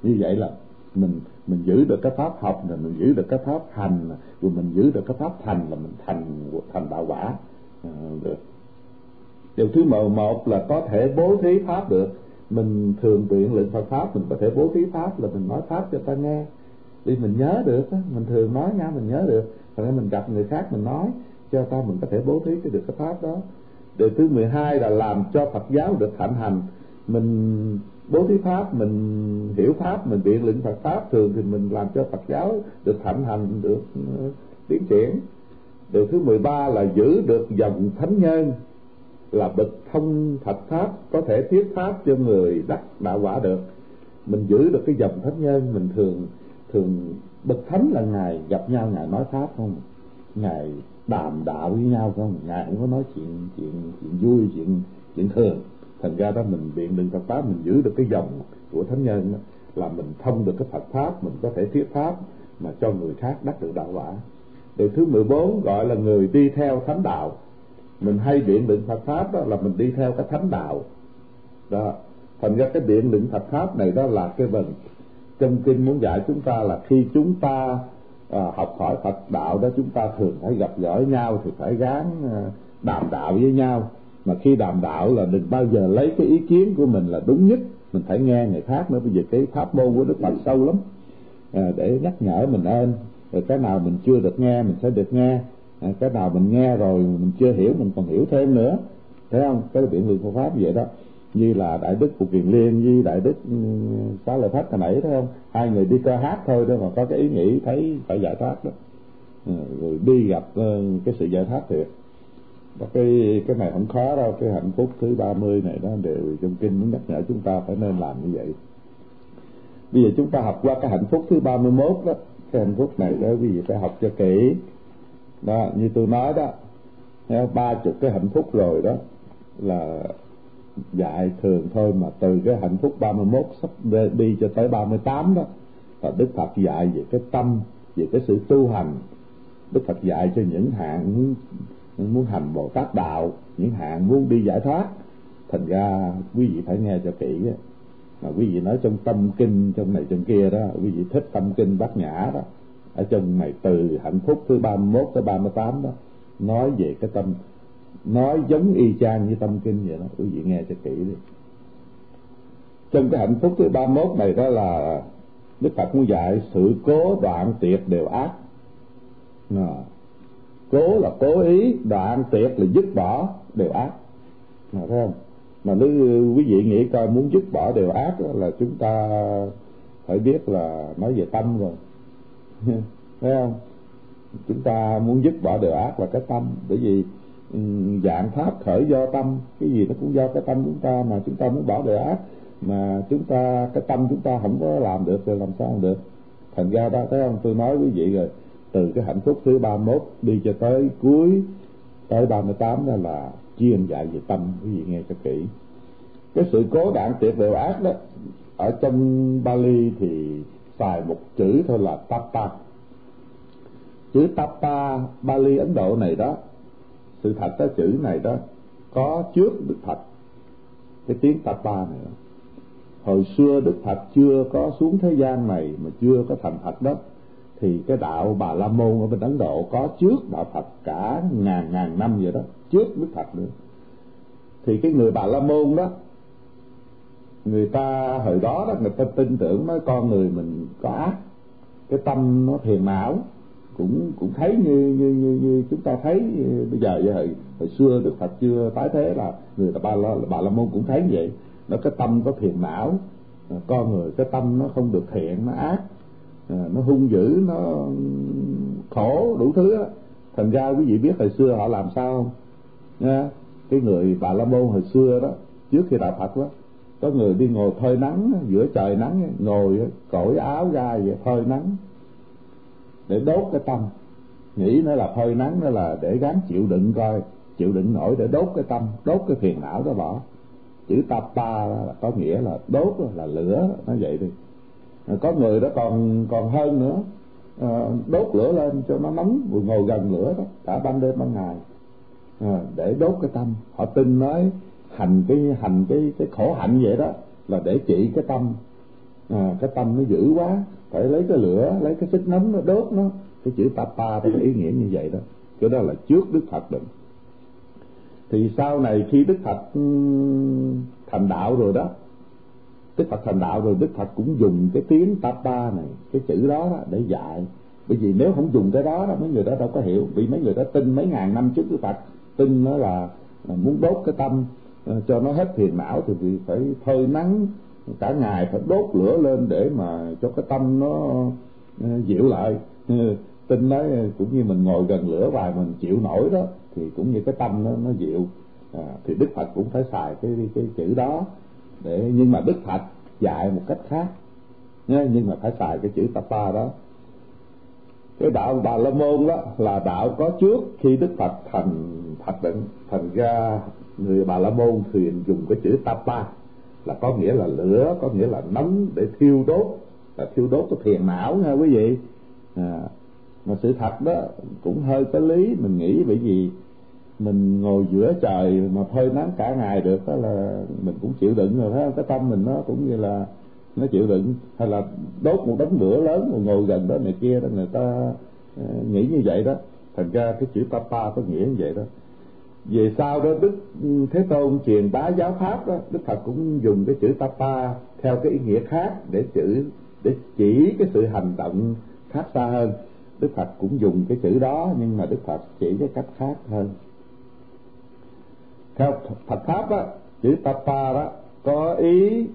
Như vậy là mình mình giữ được cái pháp học rồi mình giữ được cái pháp hành rồi mình giữ được cái pháp thành là mình thành thành đạo quả. À, được điều thứ mười một là có thể bố thí pháp được. Mình thường biện luận Phật pháp mình có thể bố thí pháp là mình nói pháp cho ta nghe. Vì mình nhớ được á, mình thường nói nha mình nhớ được. Thành mình gặp người khác mình nói cho ta mình có thể bố thí cái được cái pháp đó. Điều thứ mười hai là làm cho Phật giáo được thạnh hành. Mình bố thí pháp mình hiểu pháp mình biện luận Phật pháp thường thì mình làm cho Phật giáo được thạnh hành được ừ, tiến triển. Điều thứ mười ba là giữ được dòng thánh nhân là bậc thông thạch pháp có thể thuyết pháp cho người đắc đạo quả được. Mình giữ được cái dòng thánh nhân mình thường thường bậc thánh là ngài gặp nhau ngài nói pháp không? Ngài đàm đạo với nhau không? Ngài không có nói chuyện chuyện chuyện vui chuyện chuyện thường. Thành ra đó mình biện đừng Phật pháp mình giữ được cái dòng của thánh nhân đó, là mình thông được cái Phật pháp mình có thể thuyết pháp mà cho người khác đắc được đạo quả. Điều thứ 14 gọi là người đi theo thánh đạo mình hay biện luận Phật pháp đó là mình đi theo cái thánh đạo. Đó thành ra cái biện luận Phật pháp này đó là cái vần trong kinh muốn dạy chúng ta là khi chúng ta à, học hỏi Phật đạo đó chúng ta thường phải gặp gỡ nhau thì phải gán à, đàm đạo với nhau. Mà khi đàm đạo là đừng bao giờ lấy cái ý kiến của mình là đúng nhất. Mình phải nghe người khác nữa. Bây giờ cái pháp môn của đức phật sâu lắm. À, để nhắc nhở mình ơn. Rồi cái nào mình chưa được nghe mình sẽ được nghe à, cái nào mình nghe rồi mình chưa hiểu mình còn hiểu thêm nữa. Thấy không? Cái biện luận Phật pháp vậy đó. Như là đại đức của kiền liên với đại đức Phá xá lợi pháp hồi nãy thấy không? Hai người đi ca hát thôi đó mà có cái ý nghĩ thấy phải giải thoát đó. Ừ, rồi đi gặp ờ, cái sự giải thoát thiệt. Và cái cái này không khó đâu cái hạnh phúc thứ 30 này đó đều trong kinh muốn nhắc nhở chúng ta phải nên làm như vậy. Bây giờ chúng ta học qua cái hạnh phúc thứ 31 đó. Cái hạnh phúc này đó quý vị phải học cho kỹ đó, như tôi nói đó, theo ba chục cái hạnh phúc rồi đó, là dạy thường thôi mà từ cái hạnh phúc 31 sắp đi cho tới 38 đó, là Đức Phật dạy về cái tâm, về cái sự tu hành. Đức Phật dạy cho những hạng muốn hành Bồ Tát đạo, những hạng muốn đi giải thoát. Thành ra quý vị phải nghe cho kỹ mà quý vị nói trong tâm kinh, trong này, trong kia đó, quý vị thích tâm kinh bát nhã đó ở trong này từ hạnh phúc thứ 31 tới 38 đó nói về cái tâm nói giống y chang như tâm kinh vậy đó. Quý vị nghe cho kỹ đi. Trong cái hạnh phúc thứ 31 này đó là Đức Phật muốn dạy sự cố đoạn tuyệt đều ác. À, cố là cố ý đoạn tuyệt là dứt bỏ đều ác. À, thấy không? Mà nếu quý vị nghĩ coi muốn dứt bỏ đều ác đó, là chúng ta phải biết là nói về tâm rồi. thấy không? Chúng ta muốn dứt bỏ điều ác là cái tâm. Bởi vì ừ, dạng pháp khởi do tâm, cái gì nó cũng do cái tâm chúng ta mà chúng ta muốn bỏ điều ác mà chúng ta, cái tâm chúng ta không có làm được thì làm sao được? Thành ra đó, thấy không? Tôi nói quý vị rồi, từ cái hạnh phúc thứ 31 đi cho tới cuối, tới 38 đó là chuyên dạy về tâm, quý vị nghe cho kỹ. Cái sự cố đạn tuyệt đều ác đó, ở trong Bali thì xài một chữ thôi là tapa chữ tapa Bali, Ấn Độ này đó, sự thật cái chữ này đó, có trước Đức Phật, cái tiếng tapa này đó. hồi xưa Đức Phật chưa có xuống thế gian này mà chưa có thành Phật đó, thì cái đạo Bà La Môn ở bên Ấn Độ có trước đạo Phật cả ngàn ngàn năm vậy đó, trước Đức Phật nữa thì cái người Bà La Môn đó người ta hồi đó đó người ta tin tưởng mấy con người mình có ác. Cái tâm nó thiền não cũng cũng thấy như như như, như chúng ta thấy. Bây giờ vậy hồi, hồi xưa Đức Phật chưa tái thế là người ta bà la bà la môn cũng thấy vậy. Nó cái tâm có thiền não. Con người cái tâm nó không được thiện nó ác. Nó hung dữ nó khổ đủ thứ đó. thành ra quý vị biết hồi xưa họ làm sao không? Nha cái người bà la môn hồi xưa đó trước khi đạo phật đó có người đi ngồi phơi nắng giữa trời nắng ngồi cởi áo ra vậy phơi nắng. Để đốt cái tâm. Nghĩ nó là phơi nắng nó là để gắng chịu đựng coi chịu đựng nổi để đốt cái tâm đốt cái phiền não đó bỏ. Chữ tapa là có nghĩa là đốt là lửa nó vậy đi. Có người đó còn còn hơn nữa à, đốt lửa lên cho nó nóng vừa ngồi gần lửa đó cả ban đêm ban ngày. À, để đốt cái tâm. Họ tin nói hành cái hành cái cái khổ hạnh vậy đó là để trị cái tâm. À, cái tâm nó dữ quá phải lấy cái lửa lấy cái xích nấm nó đốt nó. Cái chữ tapa có ý nghĩa như vậy đó. Cái đó là trước đức phật định thì sau này khi đức phật ừ, thành đạo rồi đó đức phật thành đạo rồi đức phật cũng dùng cái tiếng tapa này cái chữ đó, đó để dạy. Bởi vì nếu không dùng cái đó, đó mấy người đó đâu có hiểu. Vì mấy người đó tin mấy ngàn năm trước đức phật tin nó là, là muốn đốt cái tâm. Ờ, cho nó hết phiền não thì vì phải phơi nắng cả ngày phải đốt lửa lên để mà cho cái tâm nó ờ, dịu lại. Ờ, tin nói cũng như mình ngồi gần lửa và mình chịu nổi đó thì cũng như cái tâm nó nó dịu. À, thì đức phật cũng phải xài cái cái chữ đó để nhưng mà đức phật dạy một cách khác. Nhưng mà phải xài cái chữ tapa đó. Cái đạo bà la môn đó là đạo có trước khi đức phật thành phật định thành ra người bà la môn thường dùng cái chữ tapa là có nghĩa là lửa có nghĩa là nóng để thiêu đốt. Là thiêu đốt cái thiền não nha quý vị. À, mà sự thật đó cũng hơi có lý. Mình nghĩ bởi vì mình ngồi giữa trời mà phơi nắng cả ngày được đó là mình cũng chịu đựng rồi đó. Cái tâm mình nó cũng như là nó chịu đựng. Hay là đốt một đống lửa lớn rồi ngồi gần đó này kia đó người ta à, nghĩ như vậy đó. Thành ra cái chữ tapa có nghĩa như vậy đó về sau đó đức thế tôn truyền bá giáo pháp đó, đức phật cũng dùng cái chữ tapa theo cái ý nghĩa khác để chữ, để chỉ cái sự hành động khác xa hơn. Đức phật cũng dùng cái chữ đó, nhưng mà đức phật chỉ cái cách khác hơn. Theo phật pháp á chữ tapa đó, có ý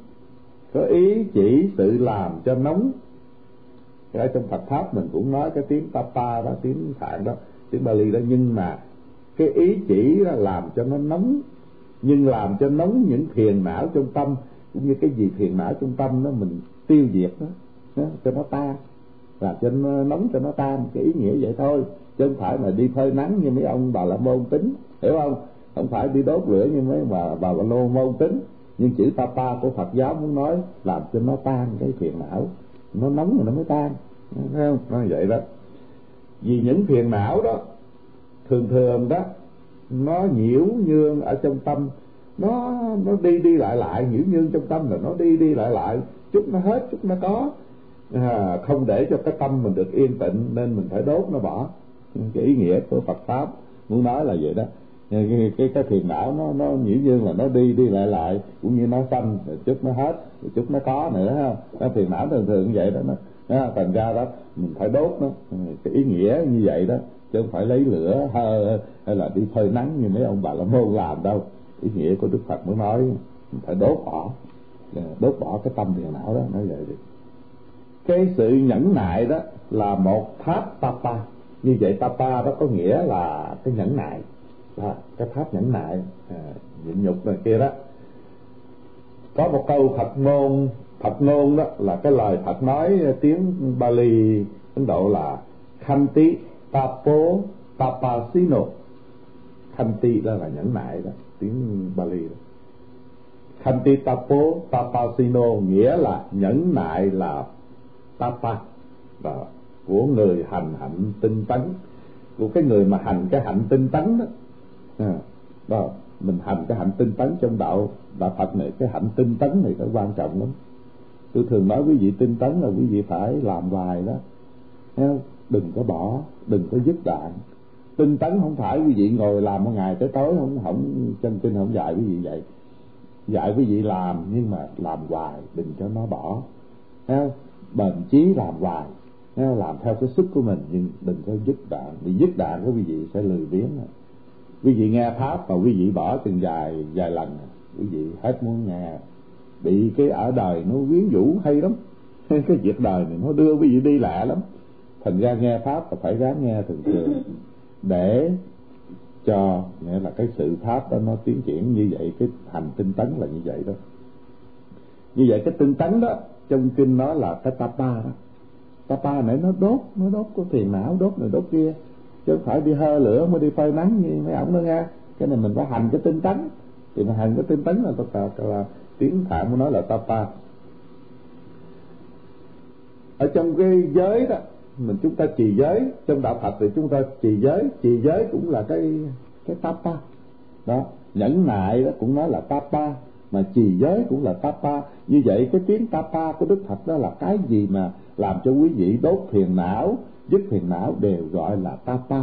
có ý chỉ sự làm cho nóng. Ở trong Phật pháp mình cũng nói cái tiếng tapa đó, tiếng phạn đó, tiếng Bali đó, nhưng mà cái ý chỉ là làm cho nó nóng nhưng làm cho nóng những phiền não trong tâm cũng như cái gì phiền não trong tâm đó mình tiêu diệt đó, đó cho nó tan làm cho nó nóng cho nó tan cái ý nghĩa vậy thôi. Chứ không phải là đi phơi nắng như mấy ông bà la môn tính hiểu không? Không phải đi đốt lửa như mấy bà bà la môn tính. Nhưng chữ tapa của Phật giáo muốn nói làm cho nó tan cái phiền não. Nó nóng rồi nó mới tan. Thấy không? Nó vậy đó. Vì những phiền não đó thường thường đó nó nhiễu nhương ở trong tâm nó nó đi đi lại lại nhiễu nhương trong tâm là nó đi đi lại lại chút nó hết chút nó có. À, không để cho cái tâm mình được yên tĩnh nên mình phải đốt nó bỏ. Cái ý nghĩa của Phật pháp muốn nói là vậy đó. Cái cái, cái thiền não nó nó nhiễu nhương là nó đi đi lại lại cũng như nó xanh rồi chút nó hết rồi chút nó có nữa ha. Cái thiền não thường thường như vậy đó nó thành ra đó mình phải đốt nó. Cái ý nghĩa như vậy đó chứ không phải lấy lửa hay, là đi phơi nắng như mấy ông bà la môn làm đâu. Ý nghĩa của đức phật muốn nói phải đốt bỏ. Dạ, đốt bỏ cái tâm thiền não đó nói vậy đi. Cái sự nhẫn nại đó là một tháp tapa như vậy tapa đó có nghĩa là cái nhẫn nại. Đó, cái tháp nhẫn nại à, nhịn nhục này kia đó. Có một câu Phật ngôn Phật ngôn đó là cái lời Phật nói à, tiếng Bali Ấn Độ là Khanti. Tapo Tapasino Khanti đó là nhẫn nại đó tiếng Bali đó. Khanti Tapo Tapasino nghĩa là nhẫn nại là Tapa đó, của người hành hạnh tinh tấn của cái người mà hành cái hạnh tinh tấn đó. À, đó mình hành cái hạnh tinh tấn trong đạo đạo Phật này cái hạnh tinh tấn này nó quan trọng lắm. Tôi thường nói quý vị tinh tấn là quý vị phải làm hoài đó đừng có bỏ, đừng có dứt đoạn. Tinh tấn không phải quý vị ngồi làm một ngày tới tối, không không, chân kinh không dạy quý vị vậy. Dạy quý vị làm, nhưng mà làm hoài, đừng cho nó bỏ. Bền chí làm hoài làm theo cái sức của mình, nhưng đừng có dứt đoạn. Vì dứt đoạn của quý vị sẽ lười biếng. Quý vị nghe pháp mà quý vị bỏ từng vài vài lần. Quý vị hết muốn nghe. Bị cái ở đời nó quyến rũ hay lắm. Cái việc đời này nó đưa quý vị đi lạ lắm thành ra nghe pháp là phải ráng nghe thường thường. Để cho, nghĩa là cái sự pháp đó nó tiến triển như vậy, cái hành tinh tấn là như vậy đó. Như vậy cái tinh tấn đó, trong kinh nói là cái tapa đó. Tapa nãy nó đốt nó đốt có phiền não, đốt này đốt kia. Chứ không phải đi hơ lửa mới đi phơi nắng như mấy ổng đó nghe cái này mình phải hành cái tinh tấn. Thì mà hành cái tinh tấn là tất cả là tiếng phạn của nó là tapa. Ở trong cái giới đó mình chúng ta trì giới trong đạo Phật thì chúng ta trì giới. Trì giới cũng là cái cái tapa đó nhẫn nại đó cũng nói là tapa mà trì giới cũng là tapa như vậy cái tiếng tapa của đức phật đó là cái gì mà làm cho quý vị đốt phiền não dứt phiền não đều gọi là tapa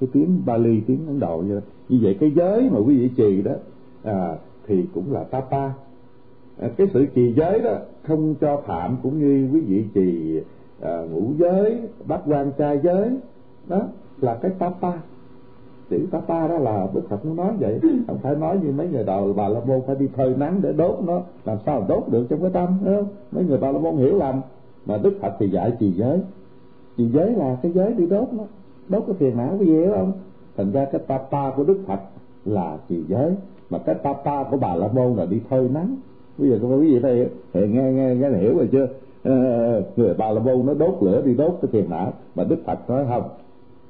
cái tiếng Bali tiếng Ấn Độ như, như vậy cái giới mà quý vị trì đó à, thì cũng là tapa à, cái sự trì giới đó không cho phạm cũng như quý vị trì à, ngũ giới bát quan trai giới đó là cái tapa chữ tapa đó là đức phật muốn nói vậy. Không phải nói như mấy người đầu bà la môn phải đi phơi nắng để đốt nó. Làm sao đốt được trong cái tâm không? Mấy người bà la môn hiểu lầm. Mà đức phật thì dạy trì giới. Trì giới là cái giới đi đốt nó. Đốt cái phiền não cái gì hiểu không? Thành ra cái tapa của đức phật là trì giới. Mà cái tapa của bà la môn là đi phơi nắng. Bây giờ các quý vị thấy nghe nghe nghe hiểu rồi chưa Ờ, người bà la môn nó đốt lửa đi đốt cái phiền não. Mà đức phật nói không.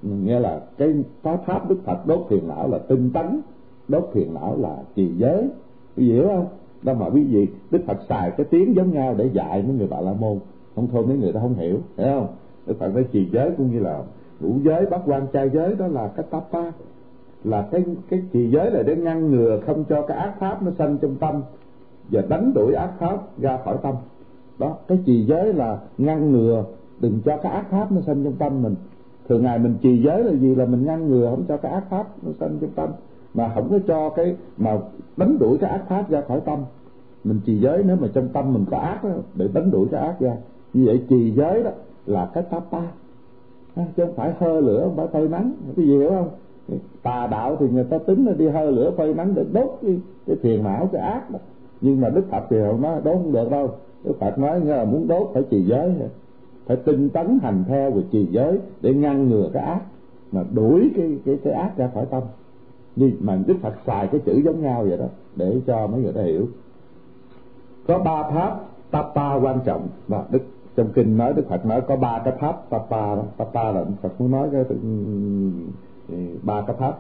Nghĩa là cái pháp pháp đức phật đốt phiền não là tinh tấn, đốt phiền não là trì giới. Quý vị hiểu không? Đó mà quý vị, đức phật xài cái tiếng giống nhau để dạy mấy người bà la môn. Không thôi mấy người ta không hiểu hiểu không? Đức phật nói trì giới cũng như là ngũ giới, bát quan trai giới, đó là cái tapa là cái cái trì giới là để ngăn ngừa không cho cái ác pháp nó sanh trong tâm và đánh đuổi ác pháp ra khỏi tâm đó cái trì giới là ngăn ngừa đừng cho cái ác pháp nó sanh trong tâm mình. Thường ngày mình trì giới là gì? Là mình ngăn ngừa không cho cái ác pháp nó sanh trong tâm. Mà không có cho cái mà đánh đuổi cái ác pháp ra khỏi tâm. Mình trì giới nếu mà trong tâm mình có ác đó, để đánh đuổi cái ác ra. Như vậy trì giới đó là cái tapa à, chứ không phải hơ lửa không phải phơi nắng. Cái gì hiểu không? Tà đạo thì người ta tính là đi hơ lửa phơi nắng để đốt cái, cái phiền não cái ác đó. Nhưng mà đức phật thì không nói đốt không được đâu. Đức Phật nói là muốn đốt phải trì giới phải tinh tấn hành theo và trì giới để ngăn ngừa cái ác, mà đuổi cái cái cái ác ra khỏi tâm. Nhưng mà Đức Phật xài cái chữ giống nhau vậy đó, để cho mấy người ta hiểu. Có ba pháp tapa quan trọng và Đức, trong kinh nói, Đức Phật nói có ba cái pháp tapa đó. Tapa là Đức Phật muốn nói cái ừ, ừ, ba cái pháp.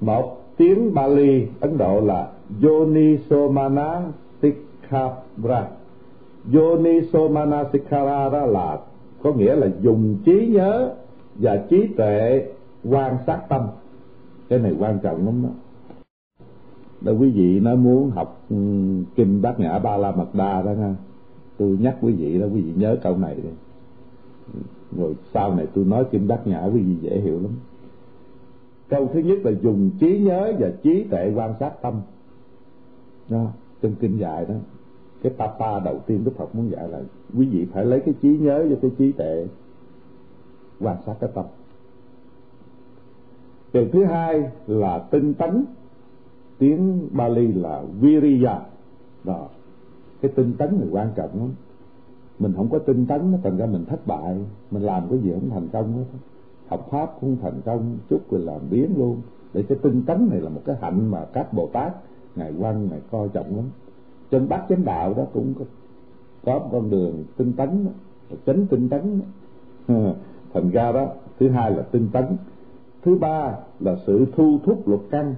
Một, tiếng Bali, Ấn Độ là Yonisomana Somana Tikhabra Manasikara đó là có nghĩa là dùng trí nhớ và trí tuệ quan sát tâm. Cái này quan trọng lắm đó. Đó quý vị nói muốn học ừ, kinh bát nhã ba la mật đa đó ha tôi nhắc quý vị đó quý vị nhớ câu này đi. Rồi sau này tôi nói kinh bát nhã quý vị dễ hiểu lắm. Câu thứ nhất là dùng trí nhớ và trí tuệ quan sát tâm. Đó, trong kinh dạy đó cái tapa đầu tiên đức phật muốn dạy là quý vị phải lấy cái trí nhớ và cái trí tệ quan sát cái tâm. Điều thứ hai là tinh tấn. Tiếng Bali là Viriya. Đó, cái tinh tấn này quan trọng lắm. Mình không có tinh tấn, nó thành ra mình thất bại. Mình làm cái gì không thành công hết. Học pháp không thành công, chút rồi làm biến luôn. Để cái tinh tấn này là một cái hạnh mà các bồ tát, ngài quan ngài coi trọng lắm trên bát chánh đạo đó cũng có, có một con đường tinh tấn chánh tinh tấn thành ra đó thứ hai là tinh tấn thứ ba là sự thu thúc lục căn.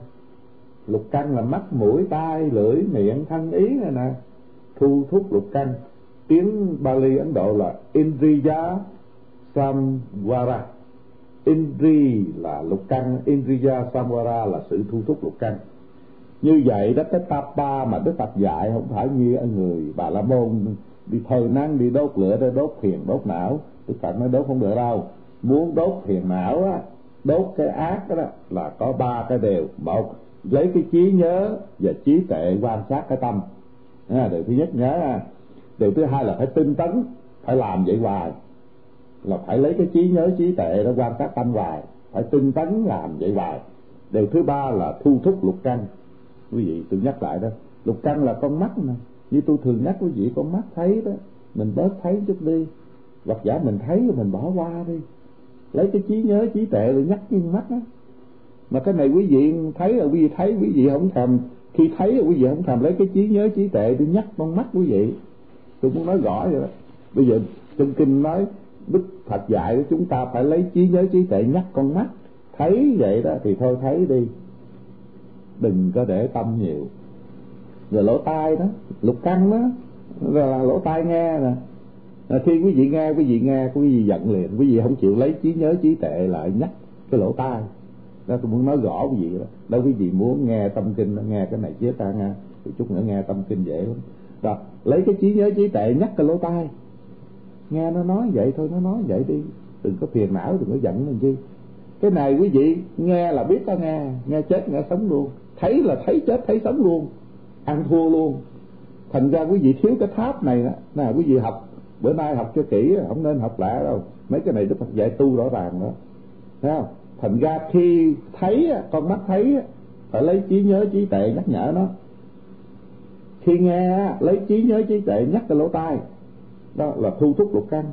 Lục căn là mắt mũi tai lưỡi miệng thân ý này nè. Thu thúc lục căn. Tiếng Bali Ấn Độ là Indriya Samvara. Indri là lục căn Indriya Samvara là sự thu thúc lục căn như vậy đó cái tapa mà Đức Phật dạy không phải như người bà la môn. Đi thời năng đi đốt lửa để đốt thiền đốt não. Đức Phật nói đốt không được đâu. Muốn đốt thiền não á đốt cái ác đó là có ba cái điều một lấy cái trí nhớ và trí tuệ quan sát cái tâm. À, điều thứ nhất nhớ à. điều thứ hai là phải tinh tấn phải làm vậy hoài. Là phải lấy cái trí nhớ trí tuệ đó quan sát tâm hoài. Phải tinh tấn làm vậy hoài. Điều thứ ba là thu thúc lục căn quý vị tôi nhắc lại đó. Lục căn là con mắt nè như tôi thường nhắc quý vị, con mắt thấy đó, mình bớt thấy chút đi. Hoặc giả mình thấy rồi mình bỏ qua đi. Lấy cái trí nhớ, trí tệ để nhắc cái mắt á mà cái này quý vị thấy là quý vị thấy, quý vị không thèm. Khi thấy là quý vị không thèm lấy cái trí nhớ, trí tệ để nhắc con mắt quý vị. Tôi muốn nói rõ vậy đó. Bây giờ trong kinh nói, đức phật dạy chúng ta phải lấy trí nhớ, trí tệ nhắc con mắt. Thấy vậy đó thì thôi thấy đi đừng có để tâm nhiều. Rồi lỗ tai đó lục căng đó rồi là lỗ tai nghe nè. À, khi quý vị nghe quý vị nghe quý vị giận liền quý vị không chịu lấy trí nhớ trí tệ lại nhắc cái lỗ tai. Đó tôi muốn nói rõ quý vị đó. Đâu quý vị muốn nghe tâm kinh nghe cái này chứ ta nghe thì chút nữa nghe tâm kinh dễ lắm. Rồi lấy cái trí nhớ trí tệ nhắc cái lỗ tai. Nghe nó nói vậy thôi nó nói vậy đi. Đừng có phiền não đừng có giận làm chi. Cái này quý vị nghe là biết ta nghe nghe chết nghe sống luôn thấy là thấy chết, thấy sống luôn. Ăn thua luôn. Thành ra quý vị thiếu cái tháp này đó. Nè, quý vị học. Bữa nay học cho kỹ, không nên học lạ đâu. Mấy cái này đức phật dạy tu rõ ràng đó. Thấy không? Thành ra khi thấy con mắt thấy phải lấy trí nhớ trí tệ nhắc nhở nó. Khi nghe lấy trí nhớ trí tệ nhắc cái lỗ tai, đó là thu thúc lục căn.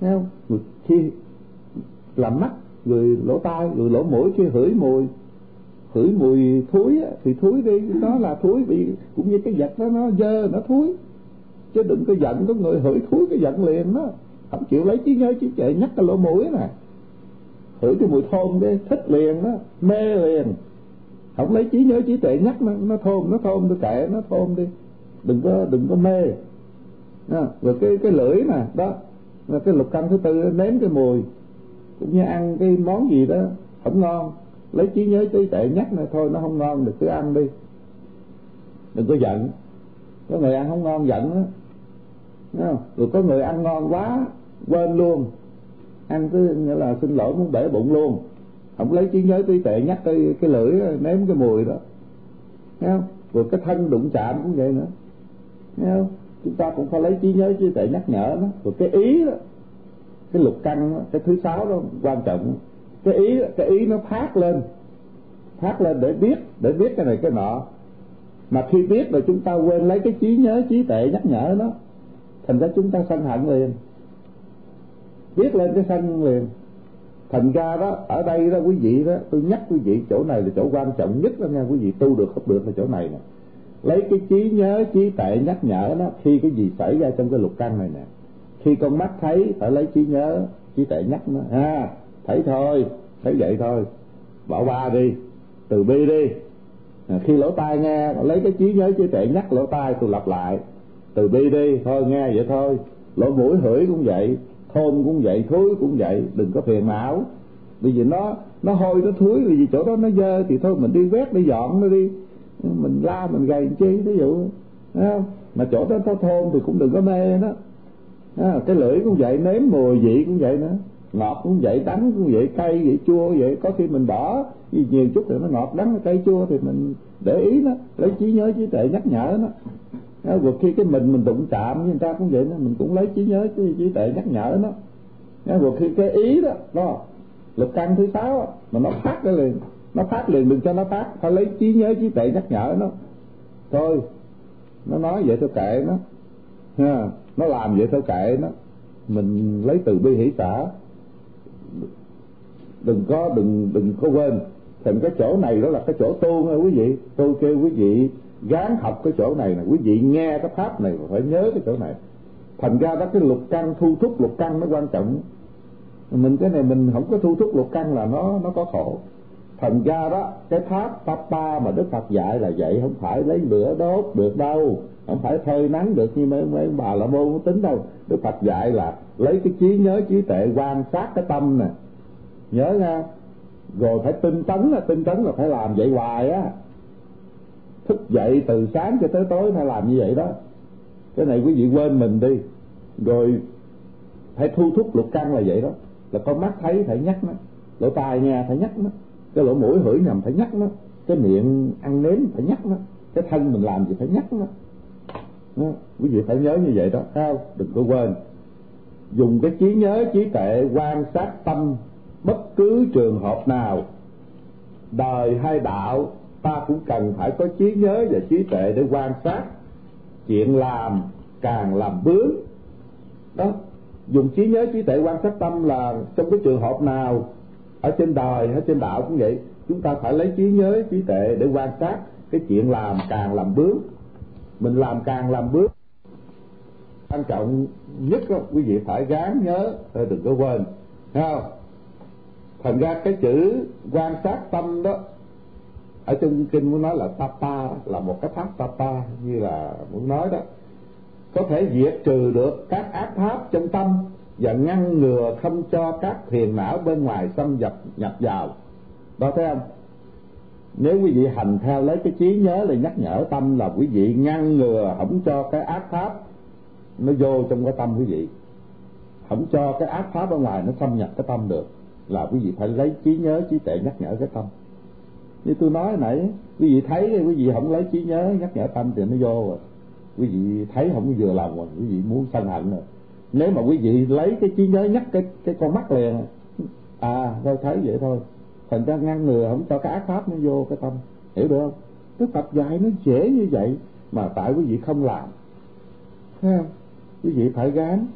Thấy không? Khi làm mắt, người lỗ tai, người lỗ mũi, khi hửi mùi hửi mùi thối á thì thối đi nó là thối bị cũng như cái vật đó nó dơ nó thối. Chứ đừng có giận có người hửi thối cái giận liền đó. Không chịu lấy trí nhớ trí tuệ nhắc cái lỗ mũi nè hửi cái mùi thơm đi thích liền đó mê liền. Không lấy trí nhớ trí tuệ nhắc nó nó thơm nó thơm tôi kệ nó thơm đi. Đừng có đừng có mê. À, rồi cái cái lưỡi nè đó. Là cái lục căn thứ tư nếm cái mùi. Cũng như ăn cái món gì đó không ngon lấy trí nhớ trí tệ nhắc này thôi nó không ngon được cứ ăn đi. Đừng có giận. Có người ăn không ngon giận đó không? rồi có người ăn ngon quá quên luôn. Ăn cứ nghĩa là xin lỗi muốn bể bụng luôn. Không lấy trí nhớ trí tệ nhắc cái cái lưỡi nếm cái mùi đó. Thấy không? Rồi cái thân đụng chạm cũng vậy nữa. Thấy không? Chúng ta cũng phải lấy trí nhớ trí tệ nhắc nhở nó. Rồi cái ý đó cái lục căn đó, cái thứ sáu đó quan trọng cái ý cái ý nó phát lên. Phát lên để biết để biết cái này cái nọ. Mà khi biết rồi chúng ta quên lấy cái trí nhớ, trí tệ nhắc nhở nó, thành ra chúng ta sân hận liền. Biết lên cái sân liền. Thành ra đó, ở đây đó, quý vị đó, tôi nhắc quý vị chỗ này là chỗ quan trọng nhất đó nha, quý vị tu được, không được là chỗ này nè. Lấy cái trí nhớ, trí tệ nhắc nhở nó khi cái gì xảy ra trong cái lục căn này nè. Khi con mắt thấy, phải lấy trí nhớ, trí tệ nhắc nó. Ha thấy thôi thấy vậy thôi. Bỏ qua đi từ bi đi. À, khi lỗ tai nghe lấy cái trí nhớ trí tuệ nhắc lỗ tai tôi lặp lại. Từ bi đi thôi nghe vậy thôi. Lỗ mũi hửi cũng vậy thôn cũng vậy thối cũng vậy đừng có phiền não. Vì vì nó nó hôi nó thúi vì chỗ đó nó dơ thì thôi mình đi quét đi dọn nó đi. Mình la mình gầy chi ví dụ. Không? mà chỗ đó nó thôn thì cũng đừng có mê nó. Cái lưỡi cũng vậy nếm mùi vị cũng vậy nữa ngọt cũng vậy đắng cũng vậy cay vậy chua vậy. Có khi mình bỏ nhiều chút thì nó ngọt đắng cay chua thì mình để ý nó lấy trí nhớ trí tuệ nhắc nhở nó. Rồi khi cái mình mình đụng chạm với người ta cũng vậy đó mình cũng lấy trí nhớ trí, trí tuệ nhắc nhở nó. Rồi khi cái ý đó đó lực căn thứ sáu mà nó phát ra liền nó phát liền đừng cho nó phát phải lấy trí nhớ trí tuệ nhắc nhở nó. Thôi nó nói vậy thôi kệ nó. Ha nó làm vậy thôi kệ nó. Mình lấy từ bi hỷ xã đừng có, đừng đừng có quên. Thành cái chỗ này đó là cái chỗ tu nha quý vị. Tôi kêu quý vị gán học cái chỗ này nè. Quý vị nghe cái pháp này phải nhớ cái chỗ này. Thành ra đó cái lục căn, thu thúc lục căn nó quan trọng. Mình cái này mình không có thu thúc lục căn là nó nó có khổ thành ra đó, cái pháp papa mà đức phật dạy là vậy, không phải lấy lửa đốt được đâu, không phải phơi nắng được như mấy mấy bà la môn tính đâu. Đức phật dạy là lấy cái trí nhớ, trí tuệ quan sát cái tâm nè. Nhớ nha, rồi phải tinh tấn là, tinh tấn là phải làm vậy hoài á. Thức dậy từ sáng cho tới tối phải làm như vậy đó. Cái này quý vị quên mình đi. Rồi phải thu thúc lục căn là vậy đó. Là con mắt thấy, phải nhắc nó. Lỗ tai nghe, phải nhắc nó cái lỗ mũi hửi nằm phải nhắc nó, cái miệng ăn nếm phải nhắc nó, cái thân mình làm gì phải nhắc nó. Đó. quý vị phải nhớ như vậy đó không? Đừng có quên. Dùng cái trí nhớ, trí tuệ, quan sát tâm bất cứ trường hợp nào. Đời hay đạo, ta cũng cần phải có trí nhớ và trí tuệ để quan sát. Chuyện làm càng làm bướng đó, dùng trí nhớ, trí tuệ, quan sát tâm là trong cái trường hợp nào ở trên đời ở trên đạo cũng vậy. Chúng ta phải lấy trí nhớ trí tệ để quan sát cái chuyện làm càng làm bướng. Mình làm càng làm bướng quan trọng nhất đó, quý vị phải gán nhớ thôi đừng có quên. Thấy không? Thành ra cái chữ quan sát tâm đó ở trong kinh muốn nói là tapa là một cái pháp tapa như là muốn nói đó. Có thể diệt trừ được các ác pháp trong tâm và ngăn ngừa không cho các phiền não bên ngoài xâm nhập nhập vào. Đó thấy không? Nếu quý vị hành theo lấy cái trí nhớ để nhắc nhở tâm là quý vị ngăn ngừa, không cho cái ác pháp nó vô trong cái tâm quý vị. Không cho cái ác pháp bên ngoài nó xâm nhập cái tâm được là quý vị phải lấy trí nhớ, trí tuệ nhắc nhở cái tâm. Như tôi nói nãy, quý vị thấy, quý vị không lấy trí nhớ, nhắc nhở tâm thì nó vô rồi. Quý vị thấy không vừa lòng rồi, quý vị muốn sân hận rồi nếu mà quý vị lấy cái trí nhớ nhắc cái cái con mắt liền à tôi thấy vậy thôi. Thành ra ngăn ngừa không cho cái ác pháp nó vô cái tâm. Hiểu được không? Đức phật dạy nó dễ như vậy mà tại quý vị không làm. Thấy không? Quý vị phải gán.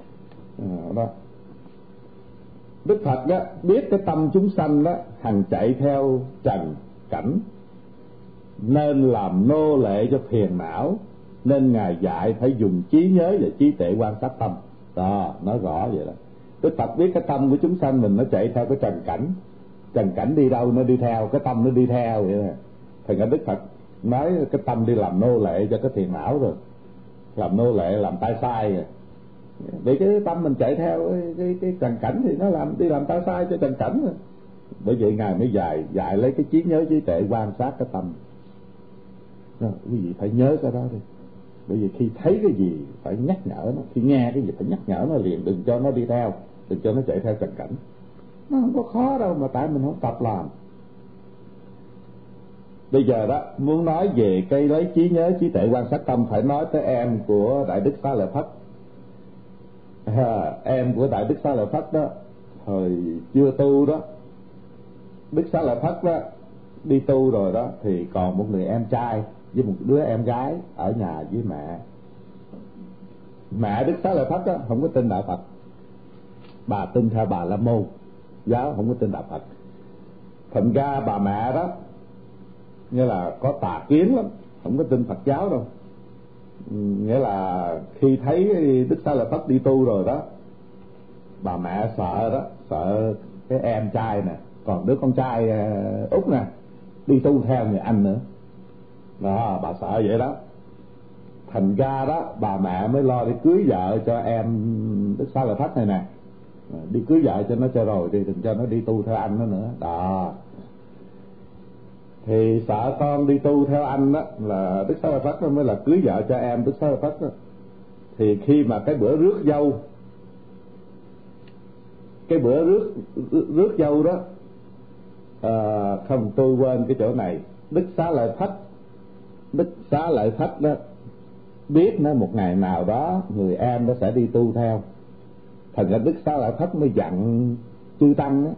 À, đó. Đức phật đó biết cái tâm chúng sanh đó hằng chạy theo trần cảnh nên làm nô lệ cho phiền não nên ngài dạy phải dùng trí nhớ và trí tuệ quan sát tâm đó nói rõ vậy đó. Đức phật biết cái tâm của chúng sanh mình nó chạy theo cái trần cảnh. Trần cảnh đi đâu nó đi theo cái tâm nó đi theo vậy nè thành ra đức phật nói cái tâm đi làm nô lệ cho cái phiền não rồi. Làm nô lệ làm tay sai rồi. Vì cái tâm mình chạy theo cái, cái, cái trần cảnh thì nó làm đi làm tay sai cho trần cảnh rồi. Bởi vậy ngài mới dạy dạy lấy cái trí nhớ trí tuệ quan sát cái tâm. Đó, quý vị phải nhớ cái đó đi bởi vì khi thấy cái gì phải nhắc nhở nó khi nghe cái gì phải nhắc nhở nó liền đừng cho nó đi theo đừng cho nó chạy theo trần cảnh. Nó không có khó đâu mà tại mình không tập làm. Bây giờ đó muốn nói về cây lấy trí nhớ trí tuệ quan sát tâm phải nói tới em của đại đức xá lợi phất. À, em của đại đức xá lợi phất đó thời chưa tu đó đức xá lợi phất đó đi tu rồi đó thì còn một người em trai với một đứa em gái ở nhà với mẹ. Mẹ đức xá lợi phất đó không có tin đạo phật. Bà tin theo bà la môn. Giáo không có tin đạo phật. Thành ra bà mẹ đó, nghĩa là có tà kiến lắm, không có tin phật giáo đâu. Nghĩa là khi thấy đức xá lợi phất đi tu rồi đó, bà mẹ sợ đó, sợ cái em trai nè, còn đứa con trai ờ, út nè, đi tu theo người anh nữa đó bà sợ vậy đó. Thành ra đó bà mẹ mới lo đi cưới vợ cho em đức sao lợi thách này nè. Ờ, đi cưới vợ cho nó cho rồi đi đừng cho nó đi tu theo anh nó nữa. Đó. Thì sợ con đi tu theo anh đó là đức xá lợi nó mới là cưới vợ cho em đức sao lợi phất đó. Thì khi mà cái bữa rước dâu cái bữa rước rước dâu đó à, không tôi quên cái chỗ này. Đức xá lợi thất đức xá lợi thất đó, biết nó một ngày nào đó người em nó sẽ đi tu theo. Thành ra đức xá lợi thất mới dặn chư tăng đó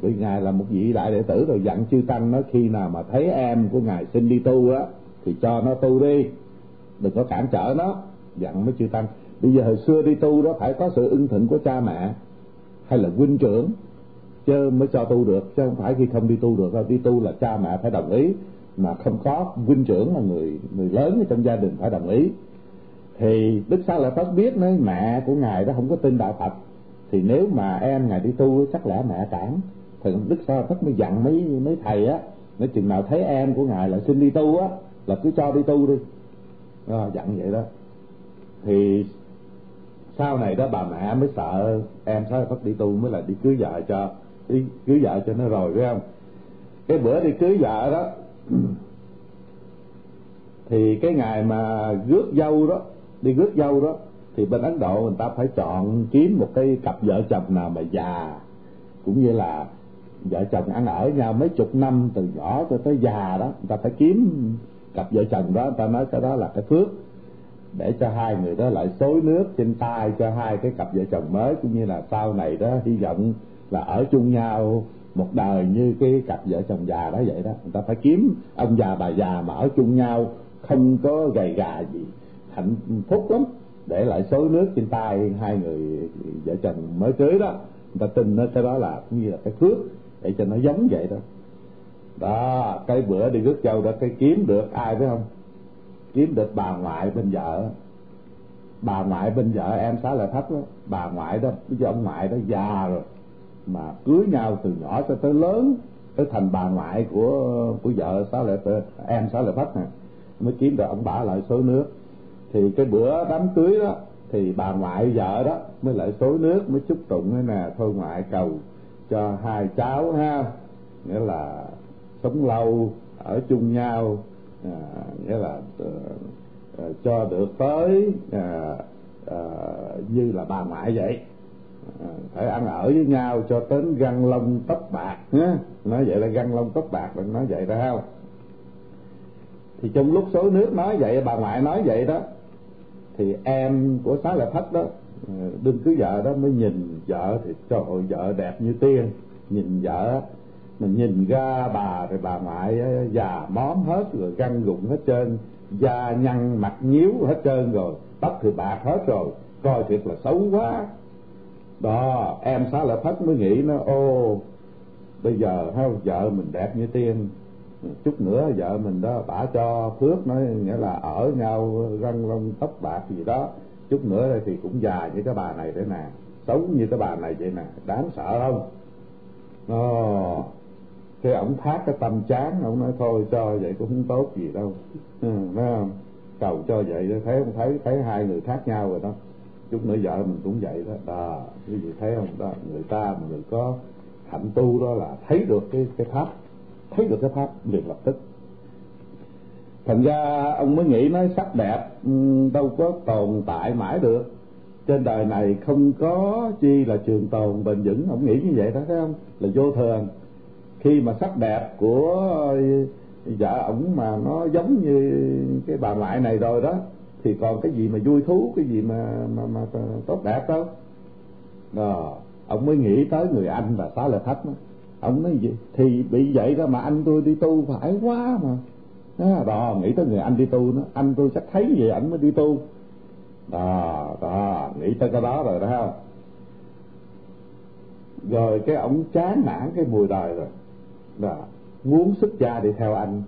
vì ngài là một vị đại đệ tử rồi, dặn chư tăng nó khi nào mà thấy em của ngài xin đi tu á, thì cho nó tu đi. Đừng có cản trở nó, dặn mấy chư tăng. Bây giờ hồi xưa đi tu đó phải có sự ưng thuận của cha mẹ hay là huynh trưởng, chứ mới cho tu được, chứ không phải khi không đi tu được đâu. Đi tu là cha mẹ phải đồng ý mà không có huynh trưởng là người người lớn ở trong gia đình phải đồng ý. Thì đức sa lợi phất biết nói mẹ của ngài đó không có tin đạo phật. Thì nếu mà em ngài đi tu chắc lẽ mẹ cản. Thì đức sa lợi phất mới dặn mấy mấy thầy á nói chừng nào thấy em của ngài là xin đi tu á là cứ cho đi tu đi. À, dặn vậy đó. Thì sau này đó bà mẹ mới sợ em sao lợi phất đi tu mới là đi cưới vợ cho đi cưới vợ cho nó rồi phải không? Cái bữa đi cưới vợ đó thì cái ngày mà rước dâu đó, đi rước dâu đó, thì bên ấn độ người ta phải chọn kiếm một cái cặp vợ chồng nào mà già, cũng như là vợ chồng ăn ở nhau mấy chục năm, từ nhỏ cho tới già đó, người ta phải kiếm cặp vợ chồng đó. Người ta nói cái đó là cái phước, để cho hai người đó lại xối nước trên tay cho hai cái cặp vợ chồng mới, cũng như là sau này đó, hy vọng là ở chung nhau một đời như cái cặp vợ chồng già đó vậy đó. Người ta phải kiếm ông già bà già mà ở chung nhau, không có gầy gà gì. Hạnh phúc lắm. Để lại xối nước trên tay hai người vợ chồng mới cưới đó. Người ta tin nó, cái đó là cũng như là cái phước, để cho nó giống vậy đó. Đó, cái bữa đi rước dâu đó, cái kiếm được ai phải không? Kiếm được bà ngoại bên vợ. Bà ngoại bên vợ em xá là thấp đó. Bà ngoại đó bây giờ ông ngoại đó già rồi mà cưới nhau từ nhỏ cho tới lớn tới thành bà ngoại của của vợ sáu lệ em sáu lệ thấp nè mới kiếm được ông bà lại số nước. Thì cái bữa đám cưới đó thì bà ngoại vợ đó mới lại số nước mới chúc tụng thế nè thôi ngoại cầu cho hai cháu ha nghĩa là sống lâu ở chung nhau à, nghĩa là uh, cho được tới uh, uh, như là bà ngoại vậy phải ăn ở với nhau cho đến găng lông tóc bạc nhé nói vậy là găng lông tóc bạc đừng nói vậy ra không thì trong lúc số nước nói vậy, bà ngoại nói vậy đó, thì em của xá lợi thất đó, đương cứ vợ đó mới nhìn vợ thì trời ơi, vợ đẹp như tiên. Nhìn vợ, mình nhìn ra bà thì bà ngoại ờ, già móm hết rồi găng gụng hết trơn, da nhăn mặt nhíu hết trơn rồi, tóc thì bạc hết rồi. Coi thiệt là xấu quá đó em xá lợi phất mới nghĩ nó ô bây giờ ha vợ mình đẹp như tiên. Chút nữa vợ mình đó bả cho phước nói nghĩa là ở nhau răng lông tóc bạc gì đó. Chút nữa thì cũng già như cái bà này thế nè xấu như cái bà này vậy nè đáng sợ không? Ờ, Ồ cái ổng thác cái tâm chán ổng nói thôi cho vậy cũng không tốt gì đâu. Ừ, không? Cầu cho vậy thấy không thấy thấy hai người khác nhau rồi đó chút nữa vợ mình cũng vậy đó. Đó, quý vị thấy không? Đó, người ta mà người có hạnh tu đó là thấy được cái cái pháp, thấy được cái pháp liền lập tức. Thành ra ông mới nghĩ nói, sắc đẹp ừ, đâu có tồn tại mãi được. Trên đời này không có chi là trường tồn bền vững. Ông nghĩ như vậy đó, thấy không? Là vô thường. Khi mà sắc đẹp của vợ ổng mà nó giống như cái bà ngoại này rồi đó thì còn cái gì mà vui thú cái gì mà mà mà tốt đẹp đâu. Đó ông mới nghĩ tới người anh và xá lợi thách đó. Ông nói gì? Thì bị vậy đó mà anh tôi đi tu phải quá mà. Đó, đó nghĩ tới người anh đi tu nó anh tôi chắc thấy vậy ảnh mới đi tu. Đó đó nghĩ tới cái đó rồi đó không rồi cái ông chán nản cái mùi đời rồi. Đó muốn xuất gia đi theo anh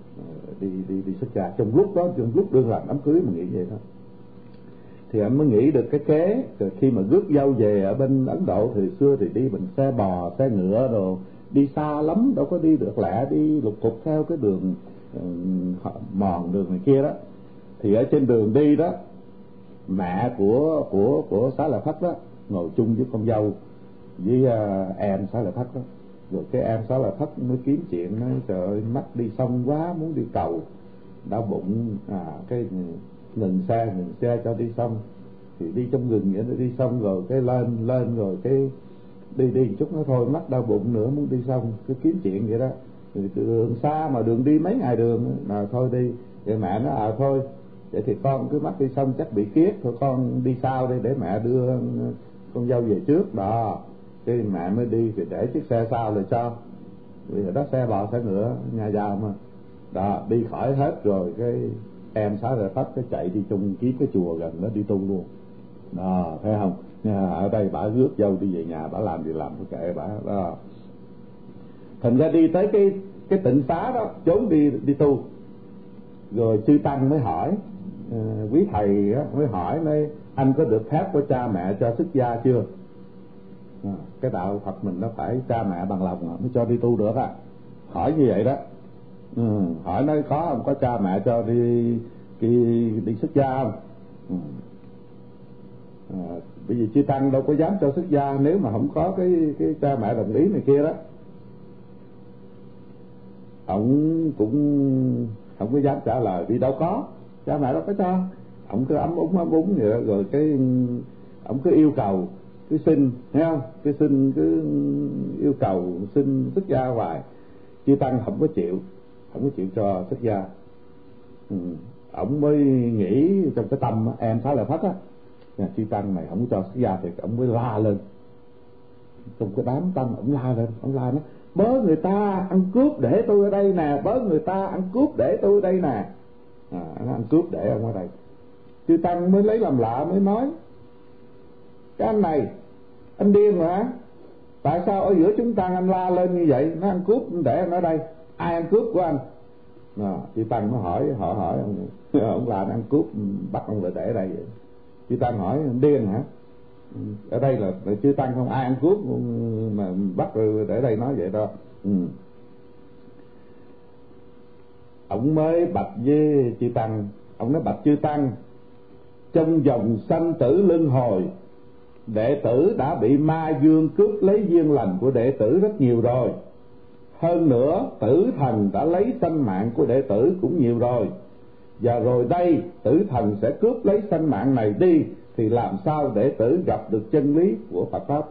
đi đi đi xuất gia trong lúc đó trong lúc đương làm đám cưới mà nghĩ vậy đó. Thì anh mới nghĩ được cái kế. Rồi khi mà rước dâu về ở bên ấn độ thì xưa thì đi bằng xe bò xe ngựa rồi đi xa lắm đâu có đi được lẹ đi lục cục theo cái đường uh, mòn đường này kia đó. Thì ở trên đường đi đó mẹ của của của xá lợi phất đó ngồi chung với con dâu với uh, em xá lợi phất đó rồi cái em xá là thất mới kiếm chuyện, nói, trời ơi, mắt đi xong quá, muốn đi cầu. Đau bụng à cái ngừng xe ngừng xe cho đi xong thì đi trong rừng nghĩa đi xong rồi cái lên lên rồi cái đi đi chút nữa thôi, mắt đau bụng nữa, muốn đi xong cứ kiếm chuyện vậy đó. Thì đường xa mà đường đi mấy ngày đường mà thôi đi. Thì mẹ nó à ờ, thôi. Vậy thì con cứ mắt đi xong chắc bị kiết thôi con đi sau đi để mẹ đưa con dâu về trước đó cái mẹ mới đi thì để chiếc xe sau rồi cho. Vì ở đó xe bò xe ngựa, nhà giàu mà. Đó, đi khỏi hết rồi cái em xá rồi tắt cái chạy đi chung kiếm cái chùa gần đó đi tu luôn. Đó, thấy không? Ở đây bà rước dâu đi về nhà, bà làm gì làm cái kệ bà, đó. Thành ra đi tới cái cái tịnh xá đó, trốn đi đi tu. Rồi chư tăng mới hỏi ờ, quý thầy mới hỏi mới anh có được phép của cha mẹ cho xuất gia chưa? Ừ, cái đạo phật mình nó phải cha mẹ bằng lòng mới cho đi tu được á. Hỏi như vậy đó. Ừ, hỏi nói có không? Có cha mẹ cho đi đi, đi xuất gia không? Ừ. à, bởi vì chư tăng đâu có dám cho xuất gia nếu mà không có cái cái cha mẹ đồng ý này kia đó. Ông cũng không có dám trả lời vì đâu có. Cha mẹ đâu có cho. Ông cứ ấm úng ấm úng vậy đó, rồi cái ông cứ yêu cầu cứ xin thấy không? Cứ xin cứ yêu cầu xin xuất gia hoài. Chư tăng không có chịu không có chịu cho xuất gia. Ừ. ông mới nghĩ trong cái tâm em khá là thất á nhà chư tăng này không cho xuất gia thì ông mới la lên. Trong cái đám tăng ông la lên ông la nó bớ người ta ăn cướp để tôi ở đây nè bớ người ta ăn cướp để tôi ở đây nè. À, nó ăn cướp để ông ở đây. Chư tăng mới lấy làm lạ mới nói cái anh này anh điên hả tại sao ở giữa chúng ta anh la lên như vậy? Nó ăn cướp để anh ở đây. Ai ăn cướp của anh? À, chị tăng nó hỏi họ hỏi ông ông là ăn cướp bắt ông lại để ở đây vậy. Chị tăng hỏi điên hả? Ừ, ở đây là, là chư tăng không? Ai ăn cướp mà bắt rồi để đây nói vậy đó. Ừ. ông mới bạch với chư tăng. Ông nói bạch chư tăng trong dòng sanh tử luân hồi đệ tử đã bị ma dương cướp lấy duyên lành của đệ tử rất nhiều rồi. Hơn nữa, tử thần đã lấy sanh mạng của đệ tử cũng nhiều rồi. Và rồi đây, tử thần sẽ cướp lấy sanh mạng này đi, thì làm sao đệ tử gặp được chân lý của Phật pháp?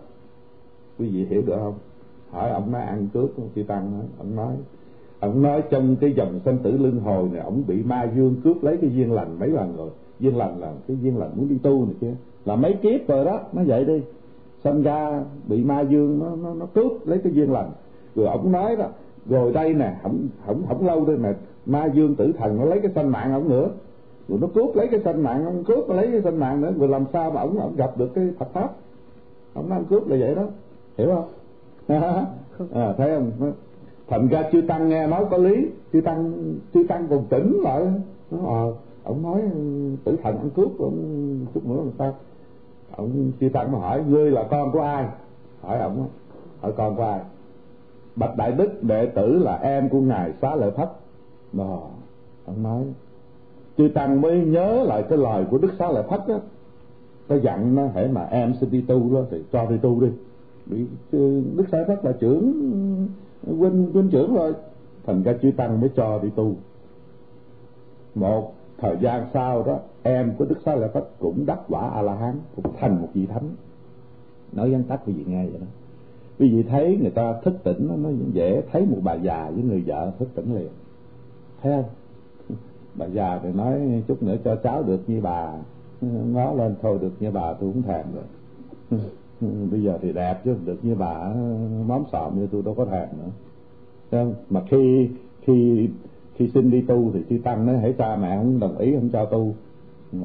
Quý vị hiểu được không? Hỏi ông nói ăn cướp chư tăng nói, ông nói ông nói trong cái dòng sanh tử luân hồi này, ông bị ma dương cướp lấy cái duyên lành mấy lần rồi duyên lành là cái duyên lành muốn đi tu này kia. Là mấy kiếp rồi đó nó vậy đi. Sinh ra bị ma dương nó nó, nó cướp lấy cái duyên lành. Rồi ông nói đó rồi đây nè không không không lâu đây nè ma dương tử thần nó lấy cái sanh mạng ông nữa. Rồi nó cướp lấy cái sanh mạng ông cướp nó lấy cái sanh mạng nữa. Rồi làm sao mà ông ông gặp được cái Phật pháp? Ông nói cướp là vậy đó. Hiểu không? À, thấy không? Thành ra chư tăng nghe nói có lý. Chư tăng chư tăng còn tỉnh lại. Nó à, ông nói ừ, tử thần ăn cướp, ông chút nữa làm sao? Ông chư tăng mà hỏi, ngươi là con của ai? Hỏi ông hỏi con của ai? Bạch đại đức, đệ tử là em của ngài xá lợi thất. Đó ông nói, chư tăng mới nhớ lại cái lời của đức xá lợi thất á. Ta dặn nó, hễ mà em xin đi tu đó thì cho đi tu đi. Bị ừ, đức xá lợi thất là trưởng, huynh huynh trưởng rồi. Thành ra chư tăng mới cho đi tu. Một thời gian sau đó em của đức xá lợi phất cũng đắc quả a la hán cũng thành một vị thánh. Nói vắn tắt quý vị nghe vậy đó. Quý vị thấy người ta thức tỉnh nó, nó dễ thấy một bà già với người vợ thức tỉnh liền. Thấy không? Bà già thì nói chút nữa cho cháu được như bà ngó lên thôi được như bà tôi cũng thèm rồi. Bây giờ thì đẹp chứ được như bà móm sọm như tôi đâu có thèm nữa. Không? mà khi khi khi xin đi tu thì chư tăng nói hãy cha mẹ không đồng ý không cho tu.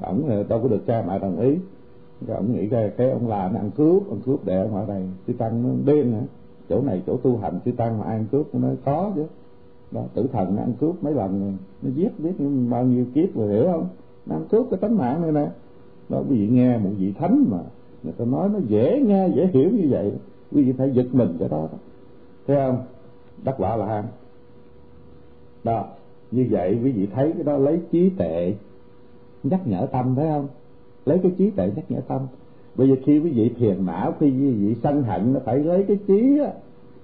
Ổng đâu có được cha mẹ đồng ý. Cái ổng nghĩ ra cái ông làm ăn cướp ăn cướp để ông ở đây. Chư tăng nó điên hả chỗ này chỗ tu hành chư tăng mà ăn cướp nó có chứ. Đó tử thần nó ăn cướp mấy lần nó giết biết bao nhiêu kiếp rồi hiểu không? Nó ăn cướp cái tánh mạng này nè. Đó quý vị nghe một vị thánh mà người ta nói nó dễ nghe dễ hiểu như vậy quý vị phải giật mình cái đó, đó. thấy không? Đắc quả là ham đó như vậy quý vị thấy cái đó, lấy trí tuệ nhắc nhở tâm phải không? Lấy cái trí tuệ nhắc nhở tâm. Bây giờ khi quý vị thiền não, khi quý vị sân hận, nó phải lấy cái trí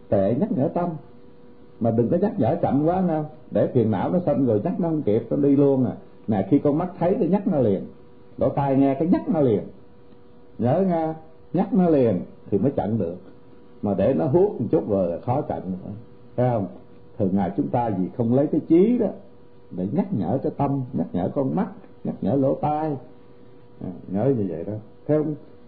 tệ nhắc nhở tâm. Mà đừng có nhắc nhở chậm quá nào để phiền não nó xong rồi nhắc nó không kịp, nó đi luôn à. Nè, khi con mắt thấy cái nhắc nó liền. Lỗ tai nghe, cái nhắc nó liền. Nhớ nghe, nhắc nó liền thì mới chặn được. Mà để nó hút một chút rồi là khó chặn phải không? Thường ngày chúng ta vì không lấy cái trí đó để nhắc nhở cái tâm nhắc nhở con mắt nhắc nhở lỗ tai. À, nhớ như vậy đó. Theo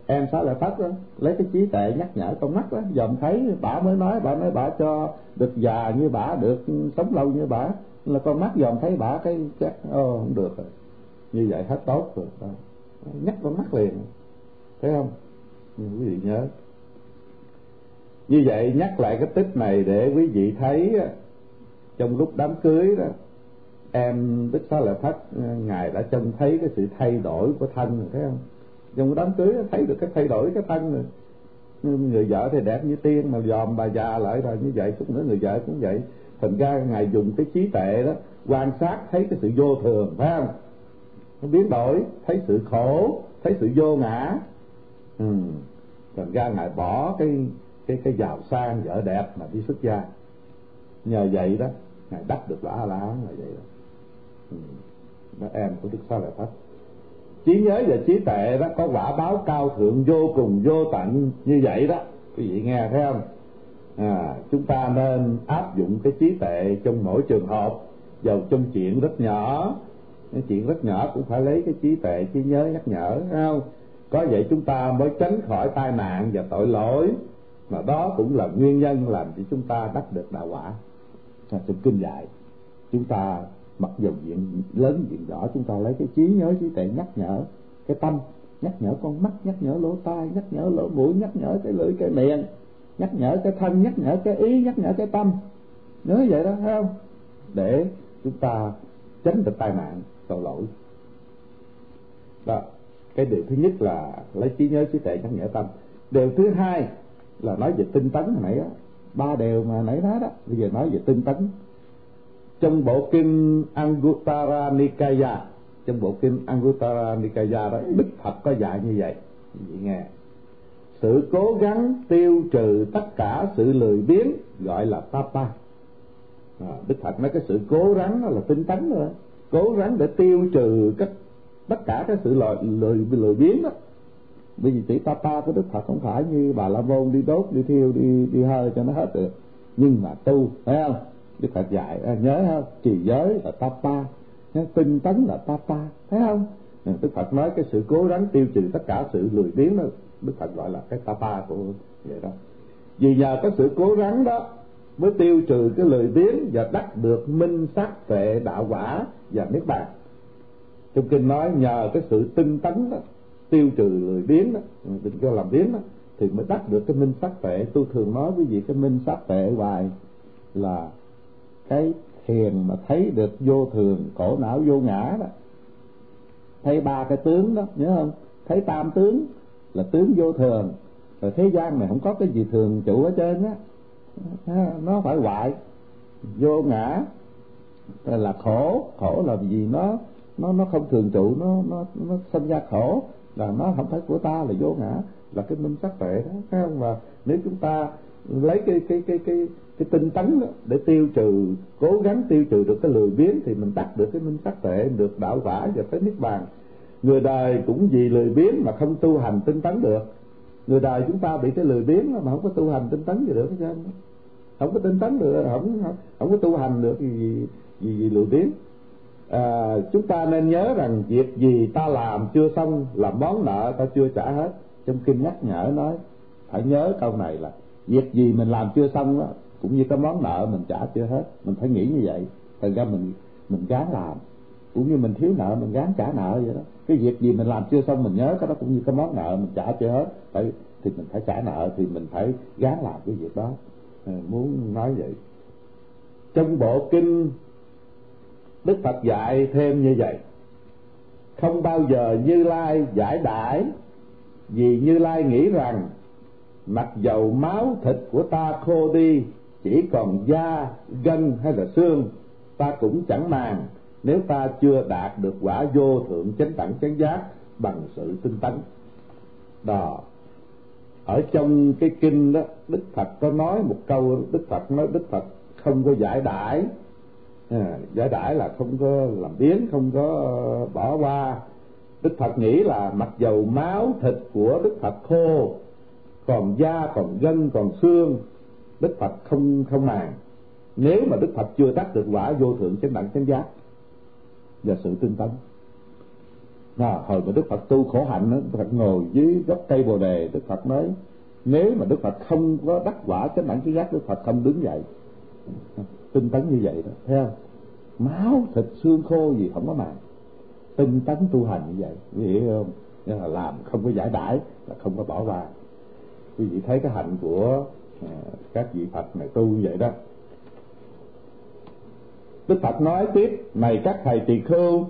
em xá lợi phát đó lấy cái trí tệ nhắc nhở con mắt đó dòm thấy bà mới nói bà nói bà cho được già như bà được sống lâu như bà. Là con mắt dòm thấy bà cái chắc ô không được rồi. Như vậy hết tốt rồi. Đó. nhắc con mắt liền. Thấy không? Quý vị nhớ. Như vậy nhắc lại cái tích này để quý vị thấy trong lúc đám cưới đó, em đức xá lợi phất ngài đã trông thấy cái sự thay đổi của thân rồi, thấy không? Trong đám cưới thấy được cái thay đổi cái thân rồi. Người vợ thì đẹp như tiên mà dòm bà già lại rồi, như vậy chút nữa người vợ cũng vậy. Thành ra ngài dùng cái trí tệ đó, quan sát thấy cái sự vô thường, phải không? Nó biến đổi, thấy sự khổ, thấy sự vô ngã. Ừ. thành ra ngài bỏ cái cái cái giàu sang, vợ đẹp mà đi xuất gia. Nhờ vậy đó ngài đắc được lá a la hán là vậy đó. Ừ. em của đức sa lợi phất trí nhớ và trí tuệ đó có quả báo cao thượng vô cùng vô tận như vậy đó. Quý vị nghe thấy không? À, chúng ta nên áp dụng cái trí tuệ trong mỗi trường hợp. Dầu trong chuyện rất nhỏ. Cái chuyện rất nhỏ cũng phải lấy cái trí tuệ trí nhớ nhắc nhở không? Có vậy chúng ta mới tránh khỏi tai nạn và tội lỗi. Mà đó cũng là nguyên nhân làm cho chúng ta đắc được đạo quả trong kinh dạy, chúng ta mặc dù diện lớn diện rõ chúng ta lấy cái trí nhớ, trí tuệ nhắc nhở cái tâm, nhắc nhở con mắt, nhắc nhở lỗ tai, nhắc nhở lỗ mũi, nhắc nhở cái lưỡi, cái miệng, nhắc nhở cái thân, nhắc nhở cái ý, nhắc nhở cái tâm. Nhớ vậy đó, thấy không? Để chúng ta tránh được tai nạn, tội lỗi. Đó cái điều thứ nhất là lấy trí nhớ, trí tuệ nhắc nhở tâm. Điều thứ hai là nói về tinh tấn hồi nãy đó ba điều mà nãy nói đó bây giờ nói về tinh tấn. Trong bộ kinh Anguttara Nikaya trong bộ kinh Anguttara Nikaya đó đức Phật có dạy như vậy. Vậy nghe. Sự cố gắng tiêu trừ tất cả sự lười biếng gọi là tapa à, đức Phật nói cái sự cố gắng đó là tinh tấn nữa cố gắng để tiêu trừ các tất cả cái sự lười lười, lười biếng đó bởi vì chữ tapa của đức Phật không phải như bà la môn đi đốt, đi thiêu, đi đi hơi cho nó hết được. Nhưng mà tu, thấy không? Đức phật dạy à, nhớ không? Trì giới là tata tinh tấn là tata thấy không? Đức phật nói cái sự cố gắng tiêu trừ tất cả sự lười biếng đó, đức phật gọi là cái tata của vậy đó. Vì nhờ cái sự cố gắng đó mới tiêu trừ cái lười biếng và đắc được minh sắc tuệ đạo quả và niết bàn. Trong kinh nói nhờ cái sự tinh tấn đó tiêu trừ lười biếng đó đừng cho làm biếng đó, thì mới đắc được cái minh sắc tuệ. Tôi thường nói với vị cái minh sắc tuệ hoài là cái thiền mà thấy được vô thường khổ não vô ngã đó. Thấy ba cái tướng đó, nhớ không? Thấy tam tướng là tướng vô thường. Rồi thế gian này không có cái gì thường trụ ở trên á. Nó phải hoại, vô ngã là khổ. Khổ là gì? Nó nó nó không thường trụ nó nó nó sinh ra khổ là nó không phải của ta là vô ngã là cái minh sắc tuệ đó. Phải không? Và nếu chúng ta lấy cái cái cái cái cái tinh tấn đó, để tiêu trừ cố gắng tiêu trừ được cái lười biếng thì mình tắt được cái minh sắc tuệ được đạo quả và tới niết bàn. Người đời cũng vì lười biếng mà không tu hành tinh tấn được. Người đời chúng ta bị cái lười biếng mà không có tu hành tinh tấn gì được hết trơn không có tinh tấn được không không, không có tu hành được gì gì, gì, gì lười biếng à, chúng ta nên nhớ rằng việc gì ta làm chưa xong là món nợ ta chưa trả hết. Trong kinh nhắc nhở nói phải nhớ câu này là việc gì mình làm chưa xong đó cũng như cái món nợ mình trả chưa hết. Mình phải nghĩ như vậy. Thành ra mình mình gán làm. Cũng như mình thiếu nợ mình gán trả nợ vậy đó. Cái việc gì mình làm chưa xong mình nhớ cái đó cũng như cái món nợ mình trả chưa hết phải thì mình phải trả nợ thì mình phải gán làm cái việc đó. À, muốn nói vậy. Trong bộ kinh đức phật dạy thêm như vậy. Không bao giờ như lai giải đãi, vì như lai nghĩ rằng, mặc dầu máu thịt của ta khô đi, chỉ còn da, gân hay là xương, ta cũng chẳng màng. Nếu ta chưa đạt được quả vô thượng chánh đẳng chánh giác bằng sự tinh tấn. Đó, ở trong cái kinh đó, đức phật có nói một câu, đức phật nói đức phật không có giải đãi. À, giải đãi là không có làm biến không có ờ, bỏ qua. Đức phật nghĩ là mặc dầu máu thịt của đức phật khô còn da còn gân còn xương đức phật không không màng. Nếu mà đức phật chưa đắc được quả vô thượng chánh đẳng chánh giác và sự tinh tấn à, hồi mà đức phật tu khổ hạnh đức phật ngồi dưới gốc cây bồ đề đức phật nói nếu mà đức phật không có đắc quả chánh đẳng chánh giác đức phật không đứng dậy tinh tấn như vậy đó thấy không? Máu thịt xương khô gì không có màng. Tinh tấn tu hành như vậy quý vị hiểu không? Nên là làm không có giải đãi là không có bỏ qua. Quý vị thấy cái hạnh của à, các vị phật này tu như vậy đó. Đức phật nói tiếp này các thầy tỳ khưu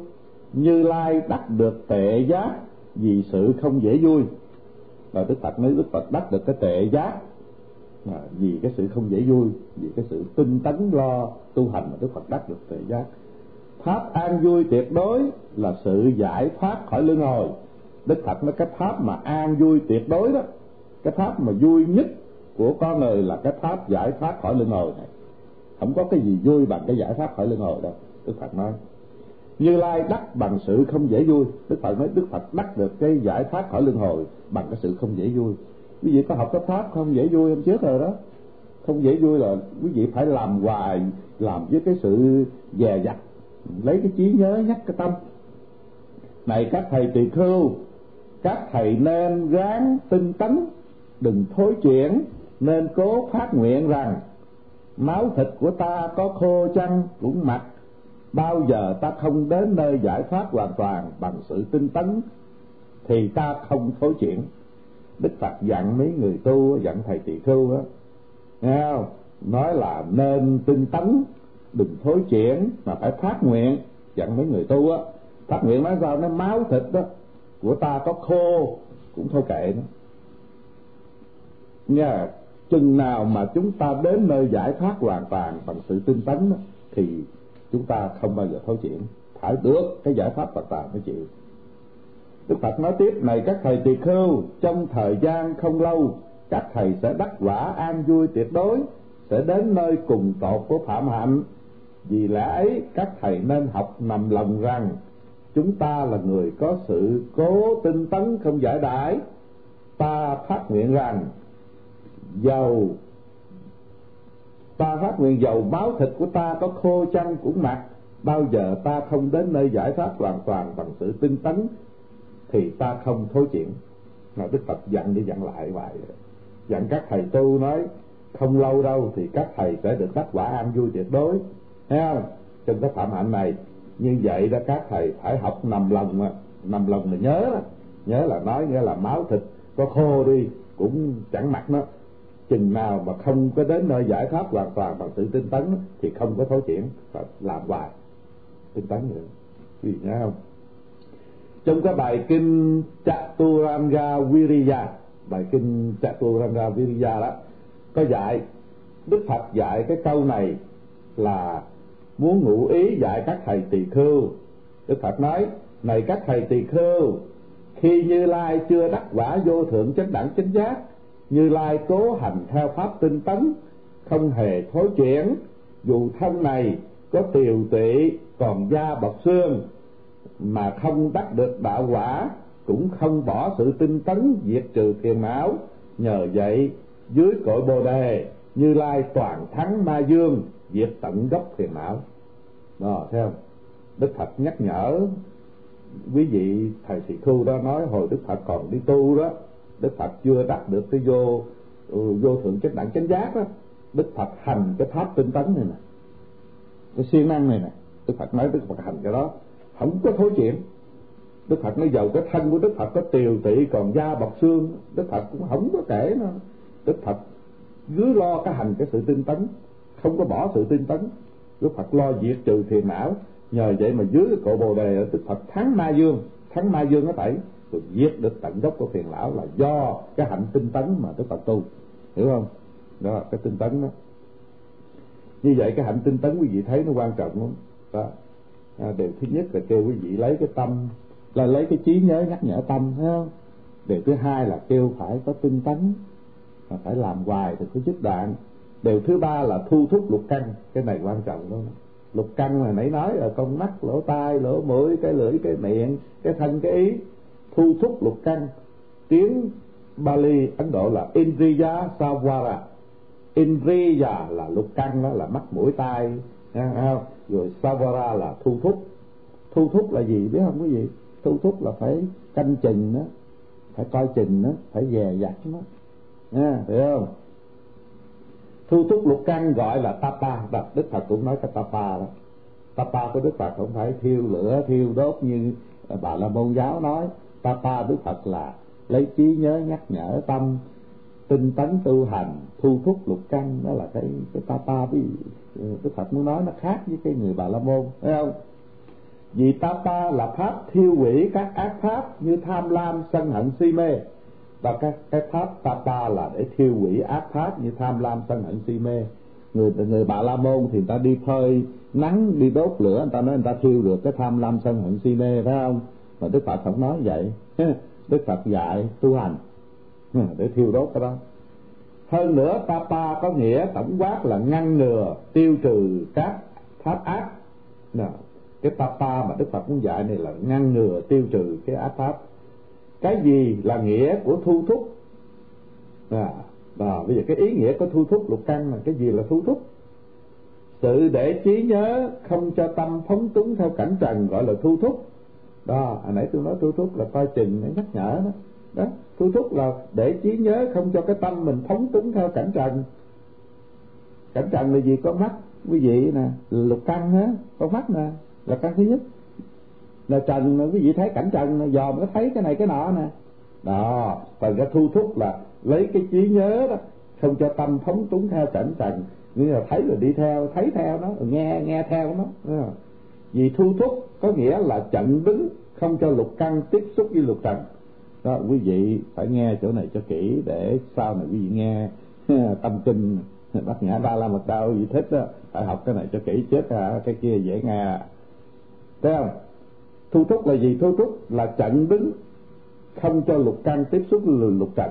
như lai đắc được tệ giác vì sự không dễ vui. Và đức phật nói đức phật đắc được cái tệ giác à, vì cái sự không dễ vui vì cái sự tinh tấn lo tu hành mà đức phật đắc được thời giác. Pháp an vui tuyệt đối là sự giải thoát khỏi luân hồi. Đức phật nói cái pháp mà an vui tuyệt đối đó cái pháp mà vui nhất của con người là cái pháp giải thoát khỏi luân hồi này. Không có cái gì vui bằng cái giải thoát khỏi luân hồi đâu đức phật nói. Như lai đắc bằng sự không dễ vui đức phật nói đức phật đắc được cái giải thoát khỏi luân hồi bằng cái sự không dễ vui quý vị có học cái pháp không? Dễ vui em trước rồi đó. Không dễ vui là quý vị phải làm hoài, làm với cái sự dè dặt. Lấy cái trí nhớ nhắc cái tâm. Này các thầy tỳ khưu, các thầy nên ráng tinh tấn, đừng thối chuyển, nên cố phát nguyện rằng máu thịt của ta có khô chăng cũng mặc. Bao giờ ta không đến nơi giải thoát hoàn toàn bằng sự tinh tấn, thì ta không thối chuyển đức phật dặn mấy người tu dặn thầy tỳ khưu á nghe không? Nói là nên tinh tấn đừng thối chuyển mà phải phát nguyện. Dặn mấy người tu á phát nguyện nói sao? Nó máu thịt đó của ta có khô cũng thôi kệ nó. Nha chừng nào mà chúng ta đến nơi giải thoát hoàn toàn bằng sự tinh tấn đó, thì chúng ta không bao giờ thối chuyển. Phải được cái giải pháp hoàn toàn mới chịu. Đức Phật nói tiếp, này các thầy tỳ khưu, trong thời gian không lâu, các thầy sẽ đắc quả an vui tuyệt đối, sẽ đến nơi cùng tột của phạm hạnh. Vì lẽ ấy, các thầy nên học nằm lòng rằng, chúng ta là người có sự cố tinh tấn không giải đãi. Ta phát nguyện rằng, dầu, ta phát nguyện dầu máu thịt của ta có khô chăng cũng mặc, bao giờ ta không đến nơi giải thoát hoàn toàn bằng sự tinh tấn thì ta không thối chuyển. Mà đức phật dặn đi dặn lại vậy dặn các thầy tu nói, không lâu đâu thì các thầy sẽ được đắc quả an vui tuyệt đối. Thấy không? Trong cái phạm hạnh này, như vậy đó các thầy phải học nằm lòng mà. Nằm lòng là nhớ. Nhớ là nói nghĩa là máu thịt, có khô đi cũng chẳng mặc nó chừng nào mà không có đến nơi giải thoát hoàn toàn bằng sự tinh tấn, thì không có thối chuyển và làm hoài. Tinh tấn nữa. Vì nghe không? Trong cái bài kinh Chaturanga Viriya, bài kinh Chaturanga Viriya đó, có dạy, Đức Phật dạy cái câu này là muốn ngụ ý dạy các thầy tỳ khưu. Đức Phật nói, này các thầy tỳ khưu, khi Như Lai chưa đắc quả vô thượng chánh đẳng chánh giác, như lai cố hành theo pháp tinh tấn, không hề thối chuyển, dù thân này có tiều tụy còn da bọc xương mà không đắc được đạo quả, cũng không bỏ sự tinh tấn diệt trừ phiền não. Nhờ vậy, dưới cội bồ đề, như lai toàn thắng ma dương, diệt tận gốc phiền não. Đó, thấy không? Đức phật nhắc nhở quý vị thầy thị khu đó nói, hồi đức phật còn đi tu đó, đức phật chưa đạt được cái vô ừ, vô thượng chánh đẳng chánh giác đó. Đức phật hành cái pháp tinh tấn này nè. Cái siêng năng này nè. Đức phật nói đức phật hành cái đó không có thối chuyển. Đức phật nói giàu cái thân của đức phật, có tiều tị còn da bọc xương. Đức phật cũng không có kể nó đức phật cứ lo cái hành cái sự tinh tấn, không có bỏ sự tinh tấn. Đức phật lo diệt trừ thiền não. Nhờ vậy mà dưới cái cội bồ đề đức phật thắng ma dương, thắng ma dương nó phải rồi giết được tận gốc của phiền lão là do cái hạnh tinh tấn mà đức phật tu. Hiểu không? Đó, cái tinh tấn đó. Như vậy cái hạnh tinh tấn quý vị thấy nó quan trọng lắm. Đó à, điều thứ nhất là kêu quý vị lấy cái tâm là lấy cái trí nhớ nhắc nhở tâm thấy không? Điều thứ hai là kêu phải có tinh tấn mà phải làm hoài thì có chức đoạn điều thứ ba là thu thúc lục căn cái này quan trọng lắm. Lục căn mà nãy nói ở con mắt lỗ tai lỗ mũi cái lưỡi cái miệng cái thân cái ý. Thu thúc lục căn. Tiếng Bali Ấn Độ là Indriya Savara. Indriya là lục căn đó là mắt mũi tai. Không? Rồi Savara là thu thúc. Thu thúc là gì? Biết không quý vị? Thu thúc là phải canh chừng đó phải coi chừng đó phải dè dặt nó. Nha, hiểu không? Thu thúc lục căn gọi là tapa. Và đức phật cũng nói cái tapa đó. Tapa của đức phật không phải thiêu lửa, thiêu đốt như à, bà la môn giáo nói. Tapa đức phật là lấy trí nhớ nhắc nhở tâm tinh tấn tu hành, thu thúc lục căn đó là cái cái tapa với đức ờ, phật muốn nói nó khác với cái người bà la môn thấy không? Vì tapa là pháp thiêu hủy các ác pháp như tham lam, sân hận, si mê. Và các cái pháp tapa là để thiêu hủy ác pháp như tham lam, sân hận, si mê. Người người bà la môn thì người ta đi phơi nắng, đi đốt lửa, người ta nói người ta thiêu được cái tham lam, sân hận, si mê, phải không? Mà đức phật không nói vậy. Đức phật dạy tu hành Ừ, để thiêu đốt cái đó. Hơn nữa tapa có nghĩa tổng quát là ngăn ngừa tiêu trừ các pháp ác. Nào, cái tapa mà đức phật muốn dạy này là ngăn ngừa tiêu trừ cái ác pháp cái gì là nghĩa của thu thúc? À, à, bây giờ cái ý nghĩa của thu thúc lục căn là cái gì là thu thúc? Sự để trí nhớ không cho tâm phóng túng theo cảnh trần gọi là thu thúc. Đó hồi nãy tôi nói thu thúc là coi chừng để nhắc nhở đó đó thu thúc là để trí nhớ không cho cái tâm mình phóng túng theo cảnh trần. Cảnh trần là gì? Con mắt, quý vị nè, lục căn á con mắt nè, là căn thứ nhất. Là trần quý vị thấy cảnh trần dòm nó thấy cái này cái nọ nè. Đó, phần cái thu thúc là lấy cái trí nhớ đó, không cho tâm phóng túng theo cảnh trần. Nghĩa là thấy rồi đi theo, thấy theo nó, nghe nghe theo nó. Vì thu thúc có nghĩa là chặn đứng, không cho lục căn tiếp xúc với lục trần đó quý vị phải nghe chỗ này cho kỹ để sau này quý vị nghe tâm kinh bát nhã ba la mật đao gì thích đó phải học cái này cho kỹ chết à cái kia dễ nghe. Thấy không? Thu thúc là gì? Thu thúc là chặn đứng không cho lục căn tiếp xúc với lục trần.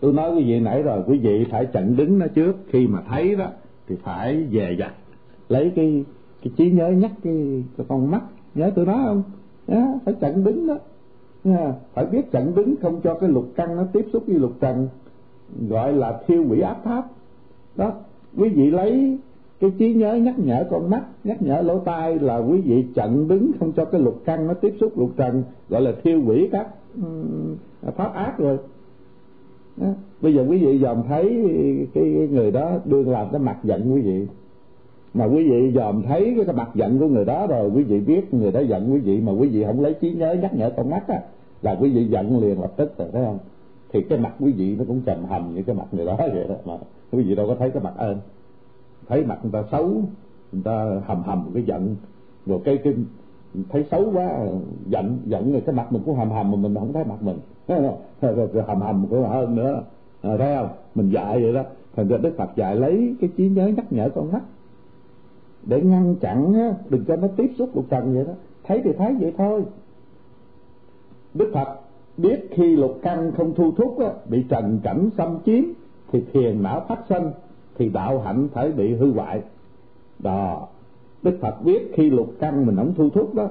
Tôi nói quý vị nãy rồi quý vị phải chặn đứng nó trước. Khi mà thấy đó thì phải về dặt. Lấy cái cái trí nhớ nhắc cái, cái con mắt. Nhớ tôi nói không? À, phải chặn đứng đó nha, phải biết chặn đứng không cho cái lục căn nó tiếp xúc với lục trần, gọi là thiêu hủy áp pháp đó, quý vị lấy cái trí nhớ nhắc nhở con mắt, nhắc nhở lỗ tai là quý vị chặn đứng không cho cái lục căn nó tiếp xúc lục trần, gọi là thiêu hủy các pháp ác rồi đó. bây giờ quý vị dòm thấy cái người đó đương làm cái mặt giận quý vị mà quý vị dòm thấy cái mặt giận của người đó rồi quý vị biết người đó giận quý vị mà quý vị không lấy trí nhớ nhắc nhở con mắt á là quý vị giận liền lập tức rồi thấy không? Thì cái mặt quý vị nó cũng trầm hầm như cái mặt người đó vậy đó mà quý vị đâu có thấy cái mặt ơn. Thấy mặt người ta xấu người ta hầm hầm cái giận. Rồi cái cái thấy xấu quá giận giận rồi cái mặt mình cũng hầm hầm mà mình không thấy mặt mình. Rồi, rồi hầm hầm cũng hơn nữa. À, thấy không? Mình dạy vậy đó. Thành ra đức phật dạy lấy cái trí nhớ nhắc nhở con mắt để ngăn chặn đừng cho nó tiếp xúc lục trần vậy đó. Thấy thì thấy vậy thôi. Đức phật biết khi lục căn không thu thúc á, bị trần cảnh xâm chiếm thì thiền não phát sinh thì đạo hạnh phải bị hư hoại. Đó đức phật biết khi lục căn mình không thu thúc đó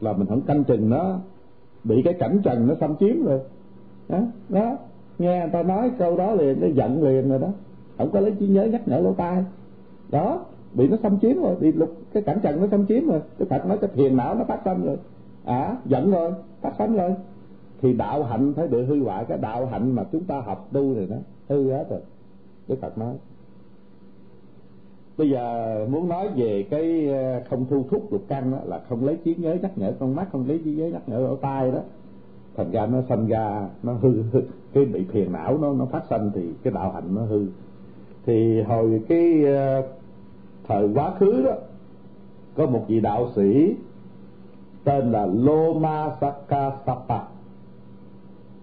là mình không canh chừng nó. Bị cái cảnh trần nó xâm chiếm rồi. Đó, đó. nghe người ta nói câu đó liền nó giận liền rồi đó. Không có lấy trí nhớ nhắc nhở lỗ tai. Đó bị nó xâm chiếm rồi bị lục cái cảnh trần nó xâm chiếm rồi. Cái phật nói cái thiền não nó phát tâm rồi. À giận rồi phát sanh rồi. Thì đạo hạnh phải bị hư hoại. Cái đạo hạnh mà chúng ta học tu thì nó hư hết rồi. Đức phật nói. Bây giờ muốn nói về cái ờ, không thu thúc lục căn đó là không lấy trí nhớ nhắc nhở con mắt không lấy trí nhớ nhắc nhở lỗ tai đó. Thành ra nó sanh ra nó hư, hư. Cái bị phiền não nó nó phát sanh thì cái đạo hạnh nó hư. Thì hồi cái ờ, thời quá khứ đó, có một vị đạo sĩ tên là Loma Sakasapa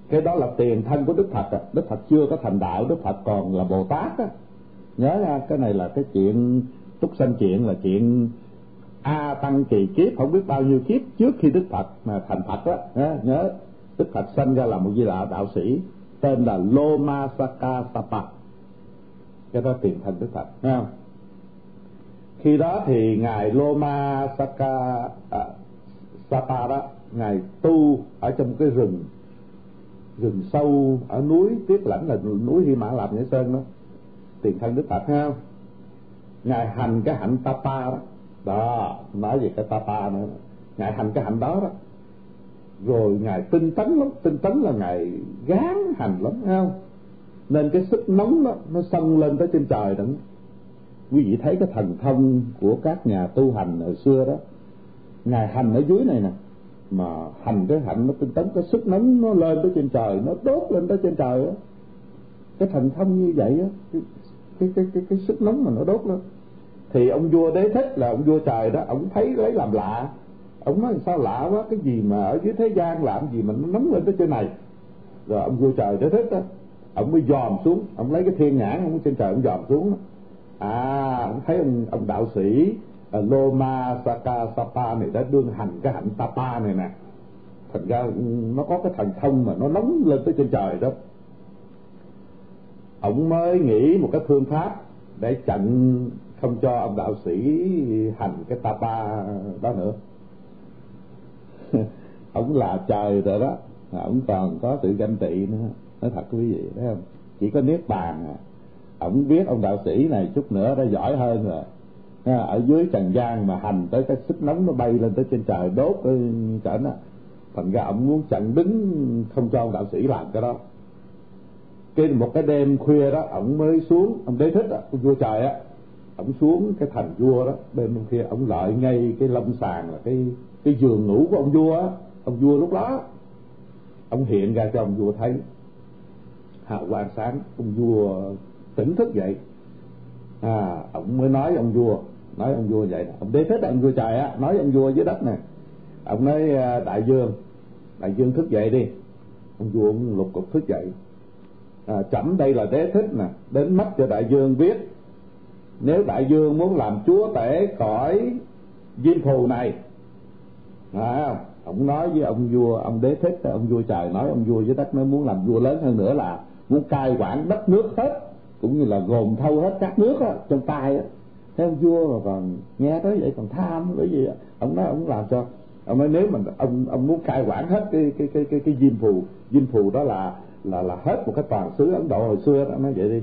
cái đó là tiền thân của Đức Phật à. Đức Phật chưa có thành đạo, Đức Phật còn là Bồ Tát á. Nhớ ra, cái này là cái chuyện túc sanh chuyện, là chuyện a tăng kỳ kiếp, không biết bao nhiêu kiếp trước khi Đức Phật mà thành Phật đó nhớ Đức Phật sanh ra là một vị đạo đạo sĩ tên là Loma Sakasapa cái đó tiền thân đức Phật nghe không? Khi đó thì ngài Loma Saka à, Sapa đó ngài tu ở trong cái rừng rừng sâu ở núi tuyết lãnh là núi Hy Mã Lạp Nhã Sơn đó. Tiền thân đức Phật ha ngài hành cái hạnh tapa đó. Đó nói về cái tapa nữa. Ngài hành cái hạnh đó đó. Rồi ngài tinh tấn lắm tinh tấn là ngài gán hành lắm ha không? Nên cái sức nóng đó nó xông lên tới trên trời đó quý vị thấy cái thần thông của các nhà tu hành hồi xưa đó ngài hành ở dưới này nè mà hành cái hạnh nó tinh tấn cái sức nóng nó lên tới trên trời nó đốt lên tới trên trời á. Cái thần thông như vậy á cái, cái cái cái cái sức nóng mà nó đốt lên. Thì ông vua đế thích là ông vua trời đó ông thấy lấy làm lạ. Ông nói sao lạ quá cái gì mà ở dưới thế gian làm gì mà nó nóng lên tới trên này. Rồi ông vua trời đế thích đó ông mới dòm xuống ông lấy cái thiên nhãn ông trên trời ông dòm xuống à ông thấy ông, ông đạo sĩ ờ, Loma Saka Sapa này đã đương hành cái hạnh Tapa này nè. Thành ra nó có cái thần thông mà nó nóng lên tới trên trời đó. Ông mới nghĩ một cái phương pháp để chặn không cho ông đạo sĩ hành cái Tapa đó nữa. Ông là trời rồi đó ông còn có sự ganh tị nữa. Nói thật quý vị thấy không? Chỉ có niết bàn à ông biết ông đạo sĩ này chút nữa đã giỏi hơn rồi. Ở dưới trần gian mà hành tới cái sức nóng nó bay lên tới trên trời, đốt trở nó thành ra ông muốn chặn đứng không cho ông đạo sĩ làm cái đó. Cái một cái đêm khuya đó, ông mới xuống, ông đế thích ông vua trời á. Ông xuống cái thành vua đó bên kia ông lợi ngay cái lâm sàng là cái cái giường ngủ của ông vua á. Ông vua lúc đó, ông hiện ra cho ông vua thấy. Hạ quang sáng, ông vua tỉnh thức dậy. À ông mới nói ông vua nói ông vua vậy ông đế thích ông vua trời á nói ông vua dưới đất nè. Ông nói à, đại dương đại dương thức dậy đi. Ông vua ông lục cục thức dậy. À, chẩm đây là đế thích nè đến mắt cho đại dương biết nếu đại dương muốn làm chúa tể khỏi diêm phù này. À, ông nói với ông vua ông đế thích ông vua trời nói ông vua dưới đất nó muốn làm vua lớn hơn nữa là muốn cai quản đất nước hết cũng như là gồm thâu hết các nước đó, trong tay á theo vua mà còn nghe tới vậy còn tham bởi gì ông nói ông làm cho ông nói nếu mà ông ông muốn cai quản hết cái cái cái cái cái diêm phù diêm phù đó là là là hết một cái toàn xứ ấn độ hồi xưa đó nói vậy đi.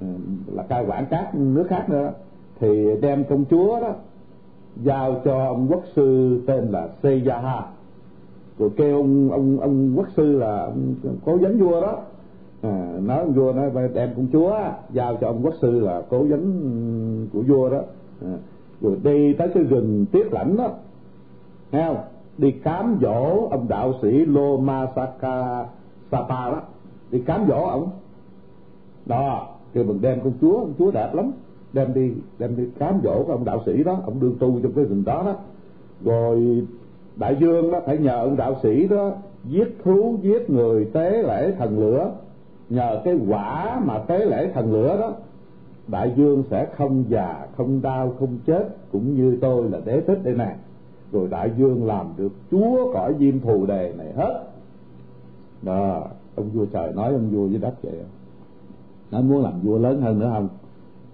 Ừ, là cai quản các nước khác nữa. Thì đem công chúa đó giao cho ông quốc sư tên là seyaha rồi kêu ông ông ông quốc sư là ông cố vấn vua đó à, nói ông vua nói đem công chúa giao cho ông quốc sư là cố vấn của vua đó. À, rồi đi tới cái rừng tiết lãnh đó. Nghe không? Đi cám dỗ ông đạo sĩ Loma Saka Sapa đó. Đi cám dỗ ông. Đó kêu mình đem công chúa công chúa đẹp lắm. Đem đi đem đi cám dỗ cái ông đạo sĩ đó. Ông đương tu trong cái rừng đó đó. Rồi đại dương đó phải nhờ ông đạo sĩ đó giết thú giết người tế lễ thần lửa nhờ cái quả mà tế lễ thần lửa đó đại dương sẽ không già không đau không chết cũng như tôi là đế thích đây nè. Rồi đại dương làm được chúa cõi diêm thù đề này hết. Đó ông vua trời nói ông vua với đất vậy nó muốn làm vua lớn hơn nữa không?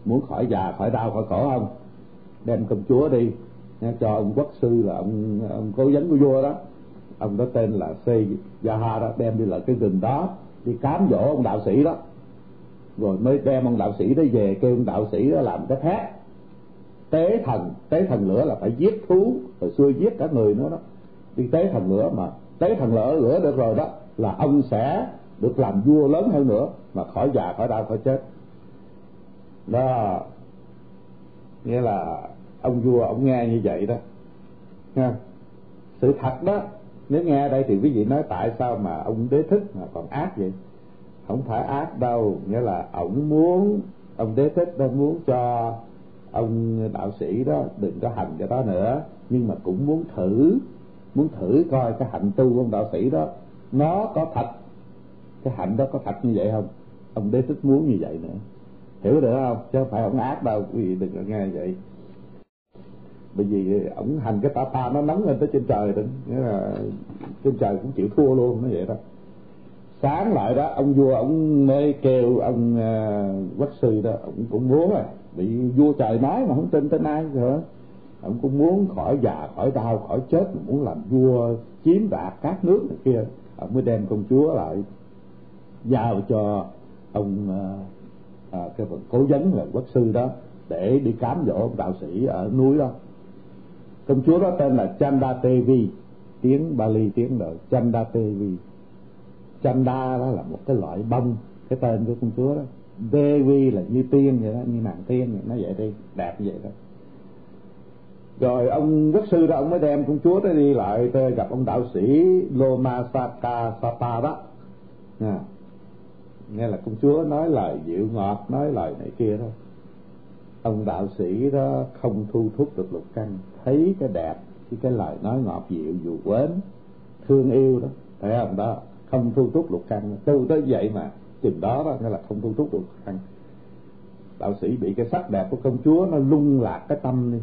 Muốn khỏi già khỏi đau khỏi khổ không? Đem công chúa đi nha, cho ông quốc sư là ông ông cố vấn của vua đó. Ông đó tên là Sê Gia đó đem đi lại cái rừng đó đi cám dỗ ông đạo sĩ đó. Rồi mới đem ông đạo sĩ đó về kêu ông đạo sĩ đó làm cái thét tế thần tế thần lửa là phải giết thú hồi xưa giết cả người nữa đó. Đi tế thần lửa mà, tế thần lửa lửa được rồi đó, là ông sẽ được làm vua lớn hơn nữa, mà khỏi già, khỏi đau, khỏi chết. Đó, nghĩa là ông vua ông nghe như vậy đó. Ha. Sự thật đó nếu nghe đây thì quý vị nói tại sao mà ông đế thích mà còn ác vậy? Không phải ác đâu, nghĩa là ông muốn, ông đế thích đang muốn cho ông đạo sĩ đó đừng có hành cái đó nữa. Nhưng mà cũng muốn thử muốn thử coi cái hạnh tu của ông đạo sĩ đó, nó có thật, cái hạnh đó có thật như vậy không? Ông đế thích muốn như vậy nữa. Hiểu được không? Chứ không phải ông ác đâu, quý vị đừng có nghe vậy bởi vì ổng hành cái tà nó nóng lên tới trên trời đó. Nghĩa là trên trời cũng chịu thua luôn nó vậy đó. Sáng lại đó ông vua ông mới kêu ông uh, quách sư đó ông cũng muốn à bị vua trời nói mà không tin tới ai nữa ông cũng muốn khỏi già khỏi đau khỏi chết muốn làm vua chiếm đoạt các nước này kia. Ông mới đem công chúa lại giao cho ông uh, uh, cái phần cố vấn là quốc sư đó để đi cám dỗ ông đạo sĩ ở núi đó công chúa đó tên là Chanda Devi tiếng Bali tiếng rồi Chanda Devi Chanda đó là một cái loại bông cái tên của công chúa đó. Devi là như tiên vậy đó như nàng tiên vậy, nó vậy đi đẹp vậy đó. Rồi ông quốc sư đó ông mới đem công chúa đó đi lại tới gặp ông đạo sĩ Loma Saka Sapa đó. À, nghe là công chúa nói lời dịu ngọt nói lời này kia đó ông đạo sĩ đó không thu thúc được lục căn thấy cái đẹp, cái cái lời nói ngọt dịu dù quến. Thương yêu đó, thấy không? Đó, không thu thúc lục căn tu tới vậy mà, chừng đó đó, nghĩa là không thu thúc lục căn đạo sĩ bị cái sắc đẹp của công chúa nó lung lạc cái tâm đi.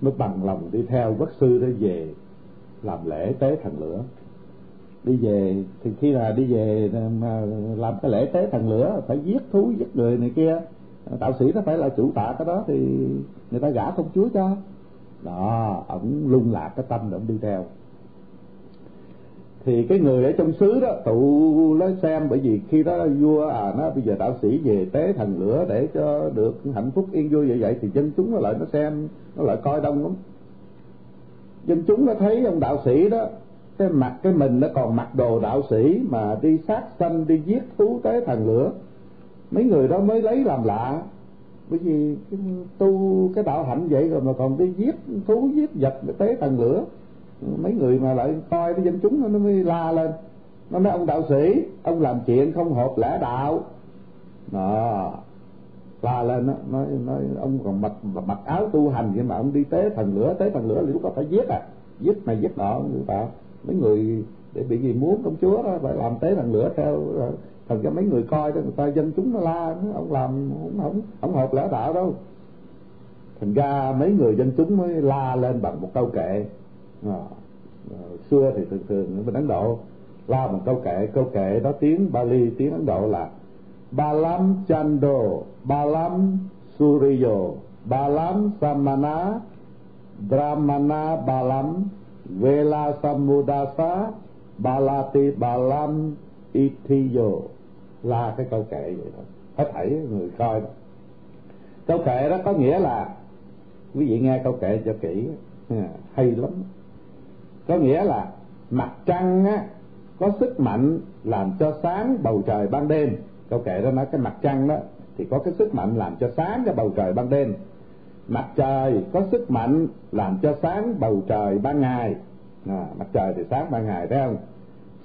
Nó bằng lòng đi theo quốc sư đó về làm lễ tế thần lửa. Đi về, thì khi là đi về mà làm cái lễ tế thần lửa, phải giết thú, giết người này kia tạo sĩ nó phải là chủ tạ cái đó thì người ta gả công chúa cho. Đó, ổng lung lạc cái tâm để ổng đi theo. Thì cái người ở trong xứ đó, tụ lấy xem, bởi vì khi đó vua à nó bây giờ đạo sĩ về tế thần lửa để cho được hạnh phúc yên vui vậy vậy, thì dân chúng nó lại nó xem, nó lại coi đông lắm. Dân chúng nó thấy ông đạo sĩ đó, cái mặt cái mình nó còn mặc đồ đạo sĩ mà đi sát sanh, đi giết thú tế thần lửa mấy người đó mới lấy làm lạ. Bởi vì cái tu cái đạo hạnh vậy rồi mà còn đi giết thú giết vật để tế thần lửa. Mấy người mà lại coi cái dân chúng nó mới la lên. Nó nói ông đạo sĩ ông làm chuyện không hợp lẽ đạo. Đó. La lên đó, nói nói ông còn mặc mặc áo tu hành vậy mà ông đi tế thần lửa tế thần lửa thì lúc đó phải giết à. Giết này giết nọ người ta. Mấy người để bị gì muốn công chúa đó phải làm tế thần lửa theo thành ra mấy người coi đó người ta dân chúng nó la ông làm không không không hợp lẽ đạo đâu. Thành ra mấy người dân chúng mới la lên bằng một câu kệ. À, à xưa thì thường thường bên ấn độ la bằng câu kệ. Câu kệ đó tiếng bali tiếng ấn độ là balam chando balam suryo balam samana brahmana balam vela samudasa balati balam itiyo là cái câu kệ vậy thôi. Hết thảy người coi. Đó. câu kệ đó có nghĩa là quý vị nghe câu kệ cho kỹ à, hay lắm. Có nghĩa là mặt trăng á có sức mạnh làm cho sáng bầu trời ban đêm. Câu kệ đó nói cái mặt trăng đó thì có cái sức mạnh làm cho sáng cái bầu trời ban đêm. Mặt trời có sức mạnh làm cho sáng bầu trời ban ngày. À, mặt trời thì sáng ban ngày thấy không?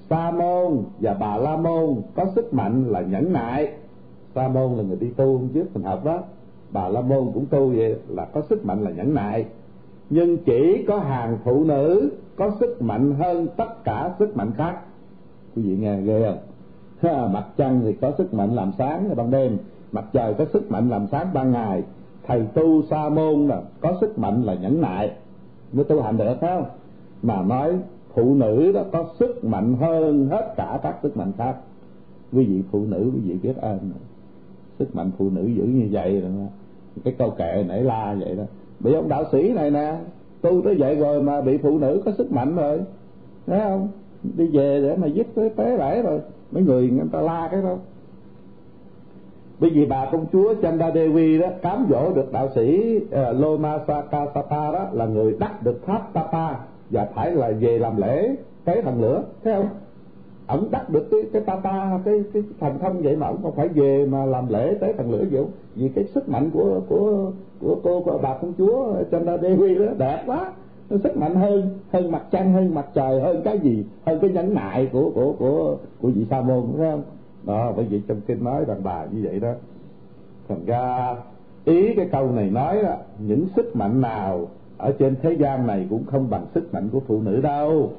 Sa môn và bà la môn có sức mạnh là nhẫn nại. Sa môn là người đi tu trước mình học đó. Bà la môn cũng tu vậy là có sức mạnh là nhẫn nại. Nhưng chỉ có hàng phụ nữ có sức mạnh hơn tất cả sức mạnh khác. Quý vị nghe ghê không? Mặt trăng thì có sức mạnh làm sáng ban đêm, mặt trời có sức mạnh làm sáng ban ngày. Thầy tu sa môn là có sức mạnh là nhẫn nại. Mới tu hành được phải không? Mà nói phụ nữ đó có sức mạnh hơn hết cả các sức mạnh khác. Quý vị phụ nữ quý vị biết ơn sức mạnh phụ nữ dữ như vậy rồi cái câu kệ nãy la vậy đó. Bị ông đạo sĩ này nè tu tới vậy rồi mà bị phụ nữ có sức mạnh rồi. Thấy không? Đi về để mà giết tới tế lễ rồi. Mấy người người ta la cái đâu bởi vì bà công chúa Chanda Devi đó cám dỗ được đạo sĩ uh, Loma Sakasapa đó là người đắc được tháp Tapa và phải là về làm lễ tế thần lửa thấy không? Ổng đắc được cái cái ta, cái cái thành thông vậy mà ổng không phải về mà làm lễ tế thần lửa vậy vì cái sức mạnh của của của cô của bà công chúa Chanda Devi đó đẹp quá. Nó sức mạnh hơn hơn mặt trăng hơn mặt trời hơn cái gì hơn cái nhẫn nại của của của của vị sa môn thấy không? Đó bởi vì trong kinh nói đàn bà như vậy đó. Thành ra ý cái câu này nói là những sức mạnh nào ở trên thế gian này cũng không bằng sức mạnh của phụ nữ đâu.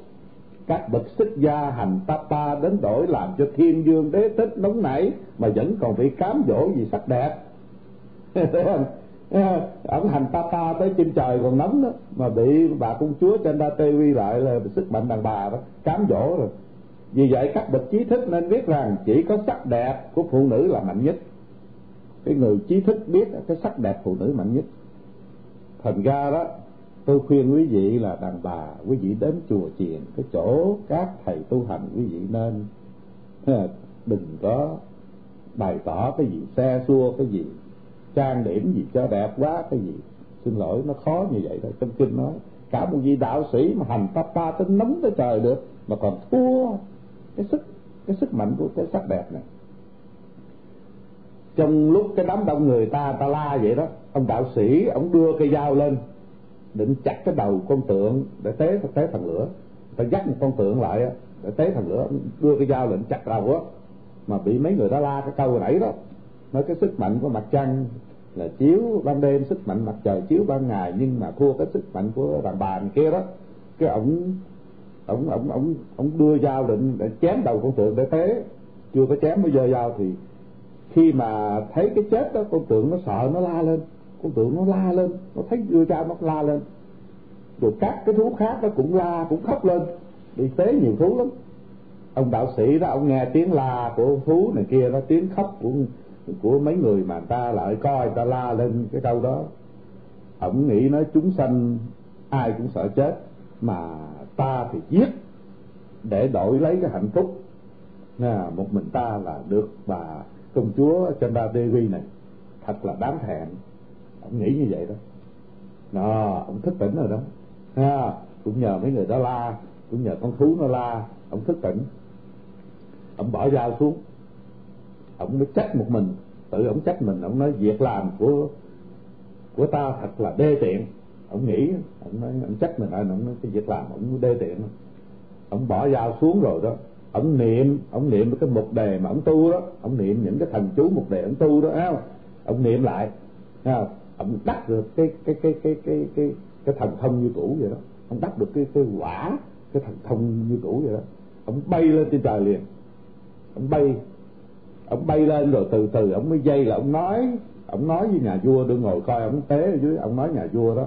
Các bậc xuất gia hành tapa đến đổi làm cho thiên dương đế thích nóng nảy, mà vẫn còn bị cám dỗ vì sắc đẹp. Thấy không ổng hành tapa tới trên trời còn nóng đó, mà bị bà công chúa trên đa tê quy lại là sức mạnh đàn bà đó, cám dỗ rồi. Vì vậy các bậc trí thức nên biết rằng chỉ có sắc đẹp của phụ nữ là mạnh nhất. Cái người trí thức biết cái sắc đẹp phụ nữ mạnh nhất. Thành ra đó tôi khuyên quý vị là đàn bà, quý vị đến chùa chiền, cái chỗ các thầy tu hành, quý vị nên đừng có bày tỏ cái gì xe xua, cái gì trang điểm gì cho đẹp quá, cái gì. Xin lỗi, nó khó như vậy thôi trong kinh nói, cả một vị đạo sĩ mà hành pháp pa tính nóng tới trời được, mà còn thua cái sức cái sức mạnh của cái sắc đẹp này. Trong lúc cái đám đông người ta ta la vậy đó, ông đạo sĩ, ông đưa cây dao lên định chặt cái đầu con tượng để tế tế thần lửa. Ta dắt một con tượng lại để tế thần lửa, đưa cái dao lệnh chặt đầu á mà bị mấy người đó la cái câu nãy đó. Nói cái sức mạnh của mặt trăng là chiếu ban đêm, sức mạnh mặt trời chiếu ban ngày, nhưng mà thua cái sức mạnh của đàn bà kia đó. Cái ổng ổng ổng ổng ổng đưa dao định để chém đầu con tượng để tế. Chưa có chém mới giờ dao thì khi mà thấy cái chết đó, con tượng nó sợ nó la lên con tượng nó la lên nó thấy đưa cha nó la lên. Rồi các cái thú khác nó cũng la cũng khóc lên. Đi tế nhiều thú lắm. Ông đạo sĩ đó ông nghe tiếng la của thú này kia đó tiếng khóc của của mấy người mà ta lại coi ta la lên cái câu đó. Ông nghĩ nói chúng sanh ai cũng sợ chết mà ta thì giết để đổi lấy cái hạnh phúc. À, một mình ta là được bà công chúa Chandra Devi này. Thật là đáng thẹn nghĩ như vậy đó. Nó ông thức tỉnh rồi đó. Ha, cũng nhờ mấy người đó la, cũng nhờ con thú nó la, ông thức tỉnh. Ông bỏ dao xuống. Ông mới trách một mình. Tự ông trách mình, ông nói việc làm của của ta thật là đê tiện. Ông nghĩ, ông nói, ông trách mình, ông nói cái việc làm ông đê tiện. Ông bỏ dao xuống rồi đó. Ông niệm ông niệm cái mục đề mà ông tu đó. Ông niệm những cái thần chú mục đề ông tu đó không? Ông niệm lại không? Ông đắc được cái cái cái cái cái cái cái thần thông như cũ vậy đó. Ông đắc được cái cái quả, cái thần thông như cũ vậy đó. Ông bay lên trên trời liền. Ông bay ông bay lên rồi từ từ ông mới dây là ông nói ông nói với nhà vua, đừng ngồi coi ông tế ở dưới. Ông nói nhà vua đó,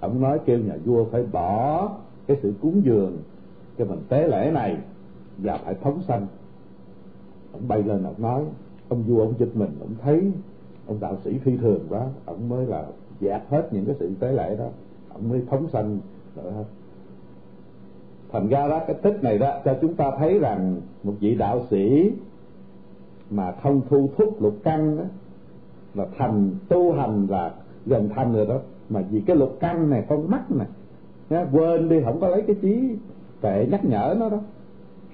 ông nói kêu nhà vua phải bỏ cái sự cúng dường cho mình tế lễ này và phải phóng sanh. Ông bay lên ông nói, ông vua, ông giật mình, ông thấy ông đạo sĩ phi thường quá ông mới là dẹp hết những cái sự tế lễ đó ông mới phóng sanh thành ra đó cái tích này đó cho chúng ta thấy rằng một vị đạo sĩ mà không thu thúc lục căn đó là thành tu hành là gần thành rồi đó. Mà vì cái lục căn này con mắt này quên đi không có lấy cái trí tệ nhắc nhở nó đó.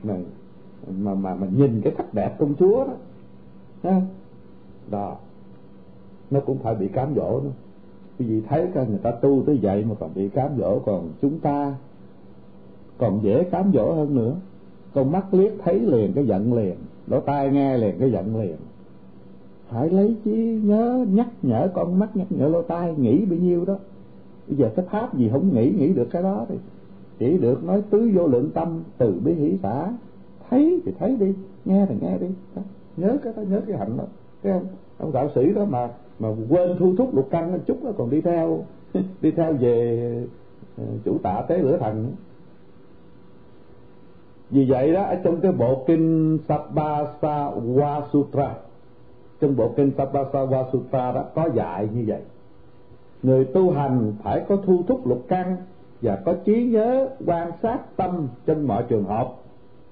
Mà mà mà, mà nhìn cái sắc đẹp công chúa đó ha đó nó cũng phải bị cám dỗ nữa quý vị thấy cái người ta tu tới vậy mà còn bị cám dỗ còn chúng ta còn dễ cám dỗ hơn nữa. Con mắt liếc thấy liền cái giận liền lỗ tai nghe liền cái giận liền. Phải lấy trí nhớ nhắc nhở con mắt nhắc nhở lỗ tai nghĩ bao nhiêu đó. Bây giờ cái pháp gì không nghĩ nghĩ được cái đó thì chỉ được nói tứ vô lượng tâm từ bi hỷ xã thấy thì thấy đi nghe thì nghe đi. Nhớ cái đó nhớ cái hạnh đó. Cái ông, ông đạo sĩ đó mà mà quên thu thúc lục căn chút nó còn đi theo đi theo về ờ, chủ tạ tế lửa thần. Vì vậy đó, ở trong cái bộ kinh Sabbasa Sutra trong bộ kinh Sabbasa Sutra đó, có dạy như vậy. Người tu hành phải có thu thúc lục căn và có trí nhớ quan sát tâm trong mọi trường hợp.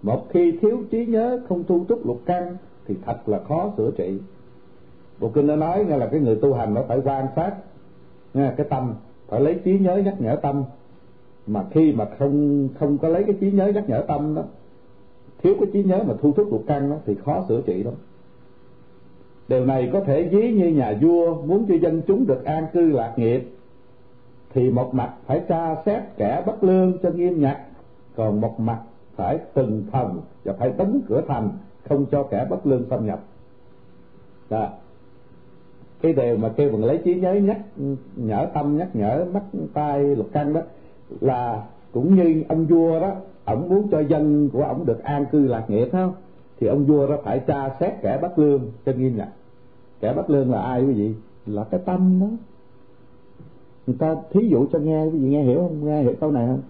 Một khi thiếu trí nhớ không thu thúc lục căn thì thật là khó sửa trị bộ kinh nó nói nghe là cái người tu hành nó phải quan sát, nghe cái tâm, phải lấy trí nhớ nhắc nhở tâm. Mà khi mà không không có lấy cái trí nhớ nhắc nhở tâm đó, thiếu cái trí nhớ mà thu thúc lục căn đó, thì khó sửa trị lắm. Điều này có thể ví như nhà vua muốn cho dân chúng được an cư lạc nghiệp, thì một mặt phải tra xét kẻ bất lương cho nghiêm nhặt, còn một mặt phải từng phòng và phải đóng cửa thành, không cho kẻ bất lương xâm nhập. Đó cái điều mà kêu bằng lấy trí nhớ nhắc, nhở tâm, nhắc nhở mắt, tai, lục căn đó, là cũng như ông vua đó, ổng muốn cho dân của ổng được an cư lạc nghiệp không? Thì ông vua đó phải tra xét kẻ bất lương cho nghiêm nhặt kẻ bất lương là ai quý vị? Là cái tâm đó. Người ta thí dụ cho nghe, quý vị nghe hiểu không? Nghe hiểu câu này không?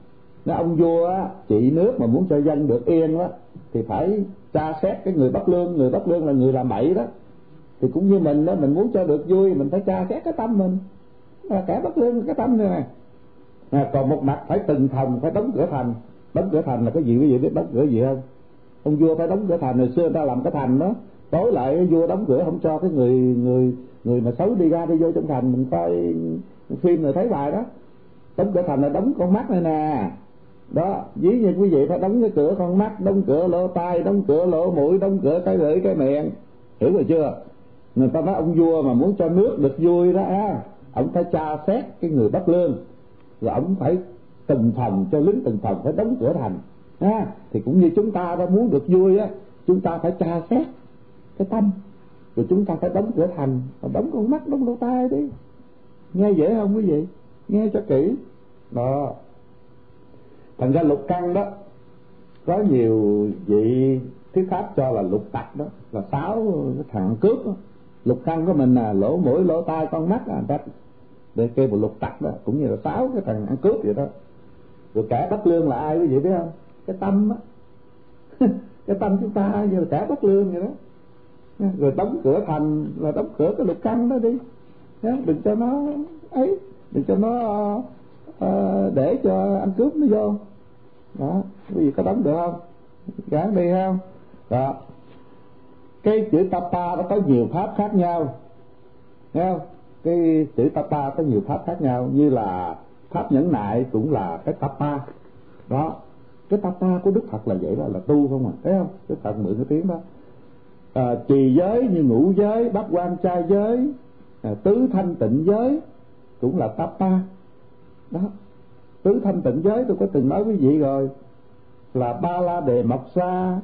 Nếu ông vua á, trị nước mà muốn cho dân được yên á, thì phải tra xét cái người bất lương. Người bất lương là người làm bậy đó thì cũng như mình đó mình muốn cho được vui mình phải tra xét cái tâm mình. Là kẻ bất lương cái tâm này nè. À, còn một mặt phải từng phòng phải đóng cửa thành. Đóng cửa thành là cái gì quý vị biết đóng cửa gì không? Ông vua phải đóng cửa thành hồi xưa người ta làm cái thành đó. Tối lại vua đóng cửa không cho cái người người người mà xấu đi ra đi vô trong thành mình coi phim rồi thấy bài đó. Đóng cửa thành là đóng con mắt này nè. Đó ví như quý vị phải đóng cái cửa con mắt đóng cửa lỗ tai đóng cửa lỗ mũi đóng cửa cái lưỡi cái miệng. Hiểu rồi chưa? Người ta nói ông vua mà muốn cho nước được vui đó à, ông phải tra xét cái người bất lương. Rồi ông phải từng phòng cho lính từng phòng phải đóng cửa thành ha. Thì cũng như chúng ta đó muốn được vui á chúng ta phải tra xét cái tâm. Rồi chúng ta phải đóng cửa thành đóng con mắt đóng lỗ tai đi. Nghe dễ không quý vị? Nghe cho kỹ. Đó. Thành ra lục căn đó có nhiều vị thuyết pháp cho là lục tặc đó là sáu thằng cướp đó lục căn của mình là lỗ mũi lỗ tai con mắt à ta để kêu một lục tặc đó cũng như là sáu cái thằng ăn cướp vậy đó. Rồi cả bất lương là ai quý vị biết không? Cái tâm á. Cái tâm chúng ta như là cả bất lương vậy đó. Rồi đóng cửa thành là đóng cửa cái lục căn đó đi. Đừng cho nó ấy đừng cho nó uh, để cho anh cướp nó vô. Đó quý vị có đóng được không? Gán đi không đó cái chữ tapa nó có nhiều pháp khác nhau. Nghe không? Cái chữ tapa có nhiều pháp khác nhau như là pháp nhẫn nại cũng là cái tapa. Đó cái tapa của đức phật là vậy đó là tu không à. Thấy không? Đức phật mượn cái tiếng đó. À, trì giới như ngũ giới bát quan trai giới à, tứ thanh tịnh giới cũng là tapa. Đó tứ thanh tịnh giới tôi có từng nói với vị rồi là ba la đề mộc sa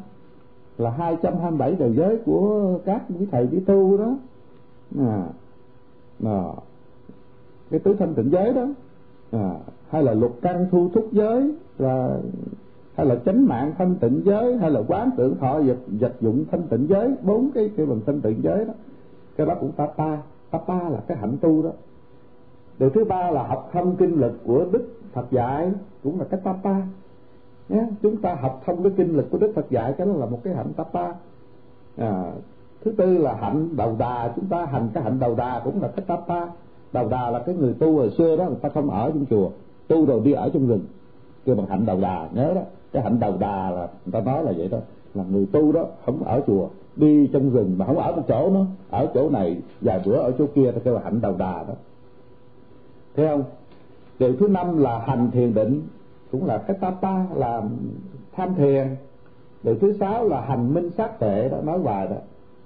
là hai trăm hai bảy đầu giới của các quý thầy quý tu đó. À, à, cái tứ thanh tịnh giới đó à, hay là lục căn thu thúc giới là hay là chánh mạng thanh tịnh giới hay là quán tưởng thọ vật vật dụng thanh tịnh giới bốn cái cái bằng thanh tịnh giới đó cái đó cũng tapa tapa là cái hạnh tu đó. Điều thứ ba là học thông kinh lực của đức phật dạy cũng là cái tapa nhé chúng ta học thông cái kinh lực của đức phật dạy cái đó là một cái hạnh tapa à, thứ tư là hạnh đầu đà. Chúng ta hành cái hạnh đầu đà cũng là cái tapa đầu đà là cái người tu hồi xưa đó người ta không ở trong chùa tu rồi đi ở trong rừng. Kêu bằng hạnh đầu đà nhớ đó. Cái hạnh đầu đà là người ta nói là vậy đó. Là người tu đó không ở chùa đi trong rừng mà không ở một chỗ nữa. Ở chỗ này vài bữa ở chỗ kia ta kêu là hạnh đầu đà đó. Thấy không? Điều thứ năm là hành thiền định cũng là cái tapa là tham thiền. Điều thứ sáu là hành minh sát tệ đó nói hoài đó.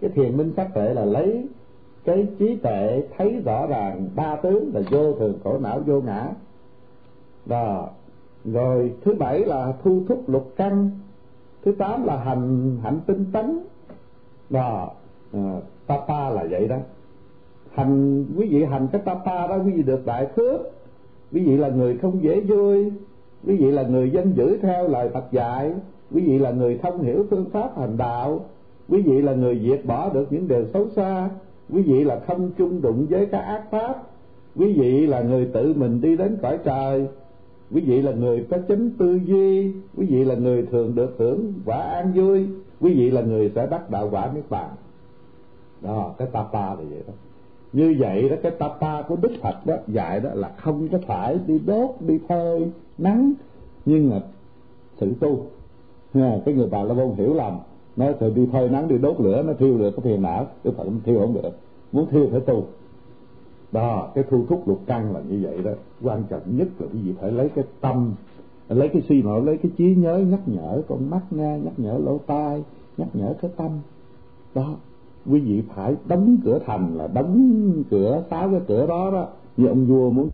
Cái thiền minh sát tệ là lấy cái trí tuệ thấy rõ ràng ba tướng là vô thường khổ não vô ngã. Đó rồi thứ bảy là thu thúc lục căn. Thứ tám là hành hạnh tinh tấn. Đó à, tapa ờ, là vậy đó. Hành quý vị hành cái tapa đó quý vị được đại phước. Quý vị là người không dễ vui quý vị là người dân giữ theo lời Phật dạy. Quý vị là người thông hiểu phương pháp hành đạo. Quý vị là người diệt bỏ được những điều xấu xa. Quý vị là không chung đụng với các ác pháp. Quý vị là người tự mình đi đến cõi trời. Quý vị là người có chính tư duy. Quý vị là người thường được hưởng quả an vui. Quý vị là người sẽ đắc đạo quả niết bàn. Đó, cái tapa là vậy đó như vậy đó cái tapa của đức phật đó dạy đó là không có phải đi đốt đi phơi nắng nhưng mà sự tu. À, cái người bà la môn hiểu lầm nói thời đi phơi nắng đi đốt lửa nó thiêu được có phiền não đức phật không thiêu không được muốn thiêu phải tu. Đó cái thu thúc lục căn là như vậy đó. Quan trọng nhất là cái gì phải lấy cái tâm lấy cái suy nghĩ lấy cái trí nhớ nhắc nhở con mắt nghe nhắc nhở lỗ tai nhắc nhở cái tâm. Đó quý vị phải đóng cửa thành là đóng cửa sáu cái cửa đó đó. Như ông vua muốn